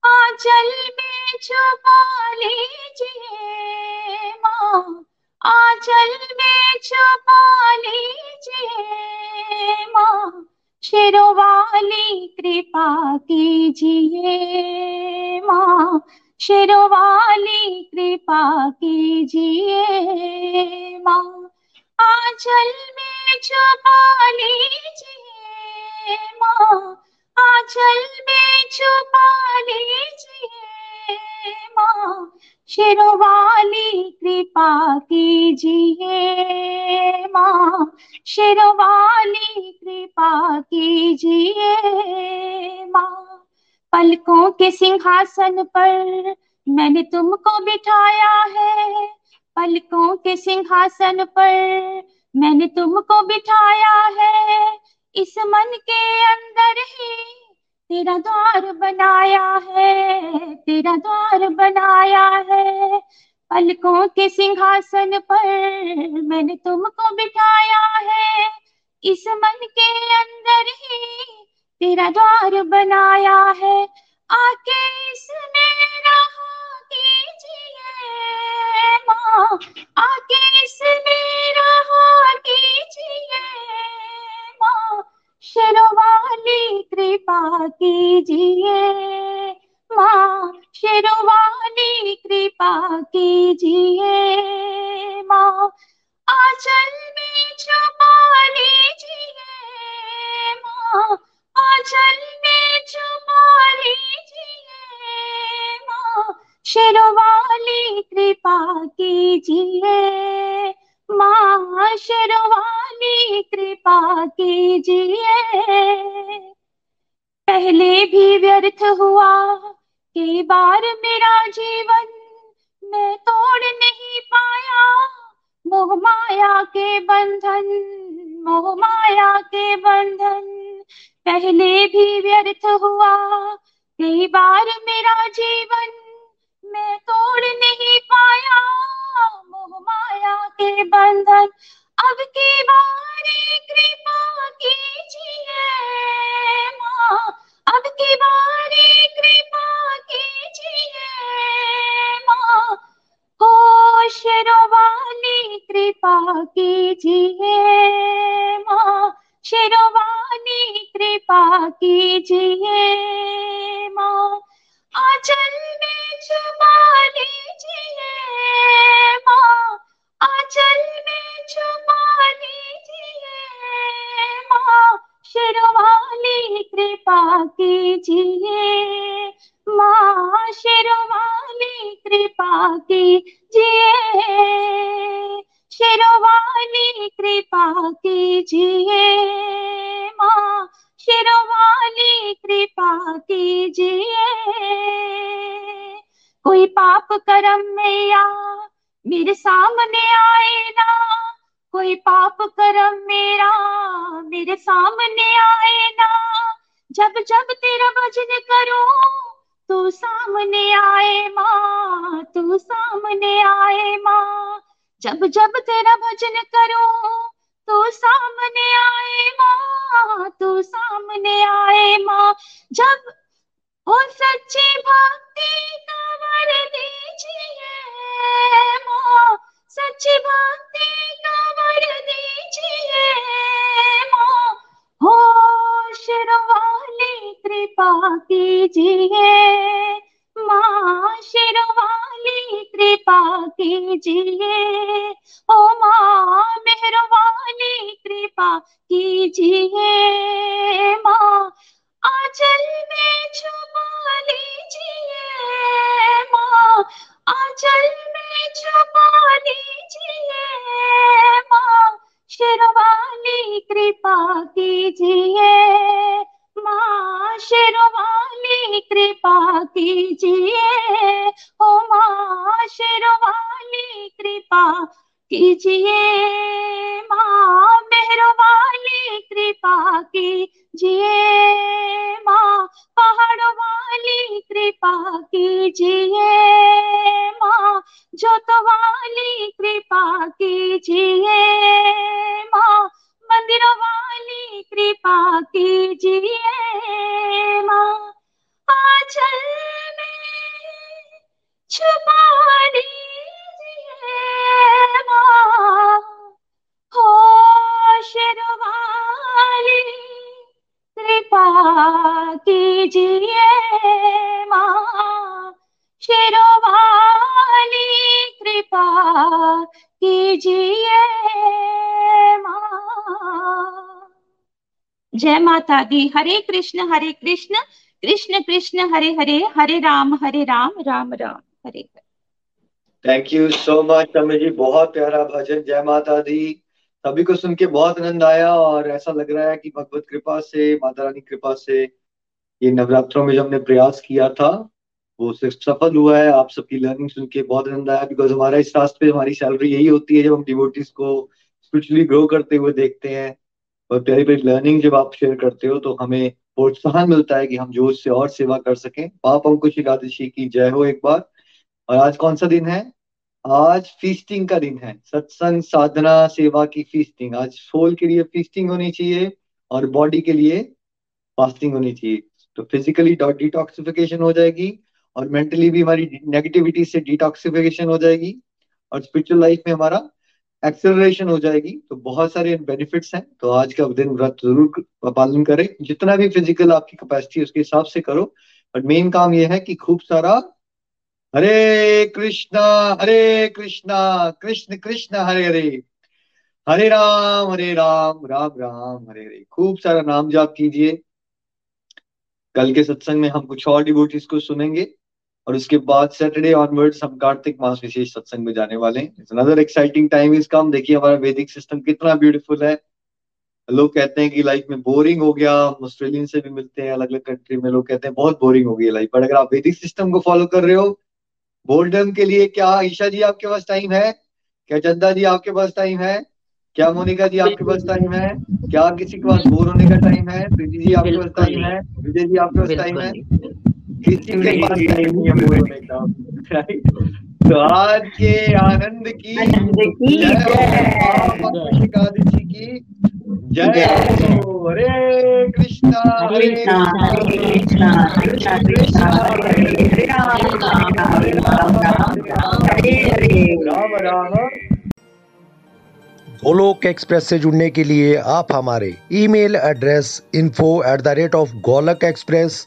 आंचल में छुपा लीजिए माँ। आंचल में छुपा लीजिए माँ। शेरों वाली कृपा कीजिए माँ। शेरों वाली कृपा कीजिए माँ। आंचल में छुपा लीजिए माँ। आंचल में छुपा लीजिए माँ। शेरों वाली कृपा कीजिए माँ। शेरों वाली कृपा कीजिए माँ। पलकों के सिंहासन पर मैंने तुमको बिठाया है। पलकों के सिंहासन पर मैंने तुमको बिठाया है। इस मन के अंदर ही तेरा द्वार बनाया है, तेरा द्वार बनाया है। पलकों के सिंहासन पर मैंने तुमको बिठाया है। इस मन के अंदर ही तेरा द्वार बनाया है। आके इसमें रहा कीजिए माँ। आके इसमें रहा कीजिए माँ वाली कृपा कीजिए। माँ शेरों वाली कृपा कीजिए। माँ, आंचल में छुपा लीजिए। माँ, आंचल में छुपा लीजिए। माँ शेरों कृपा कीजिए। माँ शेरों वाली कृपा कीजिए। पहले भी व्यर्थ हुआ कई बार मेरा जीवन मैं तोड़ नहीं पाया। मोह माया के बंधन, मोह माया के बंधन पहले भी व्यर्थ हुआ कई बार मेरा जीवन मैं तोड़ नहीं पाया, मोह माया के बंधन। अब की बारी कृपा कीजिए, माँ। अब की बारी कृपा कीजिए, माँ। हो शेरों वाली कृपा कीजिए, माँ। शेरों वाली कृपा कीजिए, माँ। आंचल में छुपा लीजिए माँ आंचल में छुपा लीजिए माँ शेरों वाली कृपा कीजिए। माँ शेरों वाली कृपा कीजिए। शेरों वाली कृपा कीजिए। माँ शेरों वाली कृपा कीजिए। कोई पाप कर्म में या मेरे सामने आए ना, कोई पाप कर्म मेरा मेरे सामने आए ना, जब जब तेरा भजन करूँ, तू सामने आए माँ, तू सामने आए माँ, जब जब तेरा भजन करूँ तू सामने आए माँ, तू सामने आए माँ। जब ओ सच्ची भक्ति कवर दीजिए माँ, सच्ची भक्ति कवर दीजिए माँ। हो शिरवाली कृपा कीजिए। माँ शिरवाली कृपा कीजिए। ओ माँ मेहरवाली कृपा कीजिए। माँ, आंचल में छुपा लीजिए। माँ, आंचल में छुपा लीजिए। माँ शेरवाली कृपा कीजिए। माँ शेरवाली कृपा कीजिए। ओ माँ शेरवाली कृपा कीजिए। माँ मेहरवाली कृपा कीजिए। माँ पहाड़ वाली कृपा कीजिए। माँ जोत वाली कृपा कीजिए। माँ मंदिर वाली कृपा कीजिए माँ। आंचल में छुपा लीजिए माँ। शेरवाली कृपा कीजिए माँ। शेरवाली कृपा कीजिए माँ। जय माता दी। Hare Krishna Hare Krishna. Krishna Krishna, Hare Hare. Hare Ram Hare Ram. Ram Ram. Hare thank you so much Amit ji. बहुत प्यारा भजन। जय माता दी। सभी को सुन के बहुत आनंद आया और ऐसा लग रहा है कि भगवत कृपा से, माता रानी कृपा से ये नवरात्रों में जो हमने प्रयास किया था, वो सिर्फ़ सफल हुआ है। आप सबकी लर्निंग सुन के बहुत आनंद आया बिकॉज़ हमारा इस रास्ते पे हमारी सैलरी यही होती है, जब हम डिवोटीज को स्पिरिचुअली ग्रो करते हुए देखते हैं और प्यारी प्यारी लर्निंग जब आप शेयर करते हो तो हमें प्रोत्साहन मिलता है कि हम जो उससे और सेवा कर सकें। पाप अंकुश एकादशी की जय हो एक बार। और आज कौन सा दिन है? आज फीस्टिंग का दिन है। सत्संग, साधना, सेवा की फीस्टिंग आज सोल के लिए फीस्टिंग होनी चाहिए और बॉडी के लिए फास्टिंग होनी चाहिए। तो फिजिकली डिटॉक्सिफिकेशन हो जाएगी और मेंटली भी हमारी नेगेटिविटी से डिटॉक्सिफिकेशन हो जाएगी। और स्पिरिचुअल लाइफ में हमारा एक्सेलरेशन हो जाएगी तो बहुत सारे बेनिफिट्स हैं तो आज का दिन व्रत ज़रूर पालन करें। जितना भी फ़िज़िकल आपकी कैपेसिटी उसके हिसाब से करो। बट मेन काम यह है कि खूब सारा हरे कृष्णा हरे कृष्णा, कृष्ण कृष्ण, हरे हरे। हरे राम हरे राम राम राम, हरे हरे। खूब सारा नाम जाप कीजिए। कल के सत्संग में हम कुछ और डिवोटीज को सुनेंगे। और उसके बाद सैटरडे ऑनवर्ड्स हम कार्तिक मास विशेष सत्संग में जाने वाले हैं। It's another exciting time is come देखिए हमारा वैदिक सिस्टम कितना ब्यूटीफुल है। लोग कहते हैं कि लाइफ में बोरिंग हो गया। हम ऑस्ट्रेलियन से भी मिलते हैं अलग अलग कंट्री में लोग कहते हैं बहुत बोरिंग हो गई लाइफ बट अगर आप वैदिक सिस्टम को फॉलो कर रहे हो बोर्डम के लिए क्या ईशा जी आपके पास टाइम है? क्या चंदा जी आपके पास टाइम है? क्या मोनिका जी आपके पास टाइम है? क्या किसी के पास बोर होने का टाइम है? प्रीति जी आपके पास टाइम है? विजय जी आपके पास टाइम है? किसी के पास टाइम नहीं है। बोर होने का तो आज के आनंद की एकादशी की जय हरे कृष्णा हरे कृष्णा कृष्ण। कृष्ण हरे राम हरे हरे राम राम। गोलोक एक्सप्रेस से जुड़ने के लिए आप हमारे email address info at the rate of Golok Express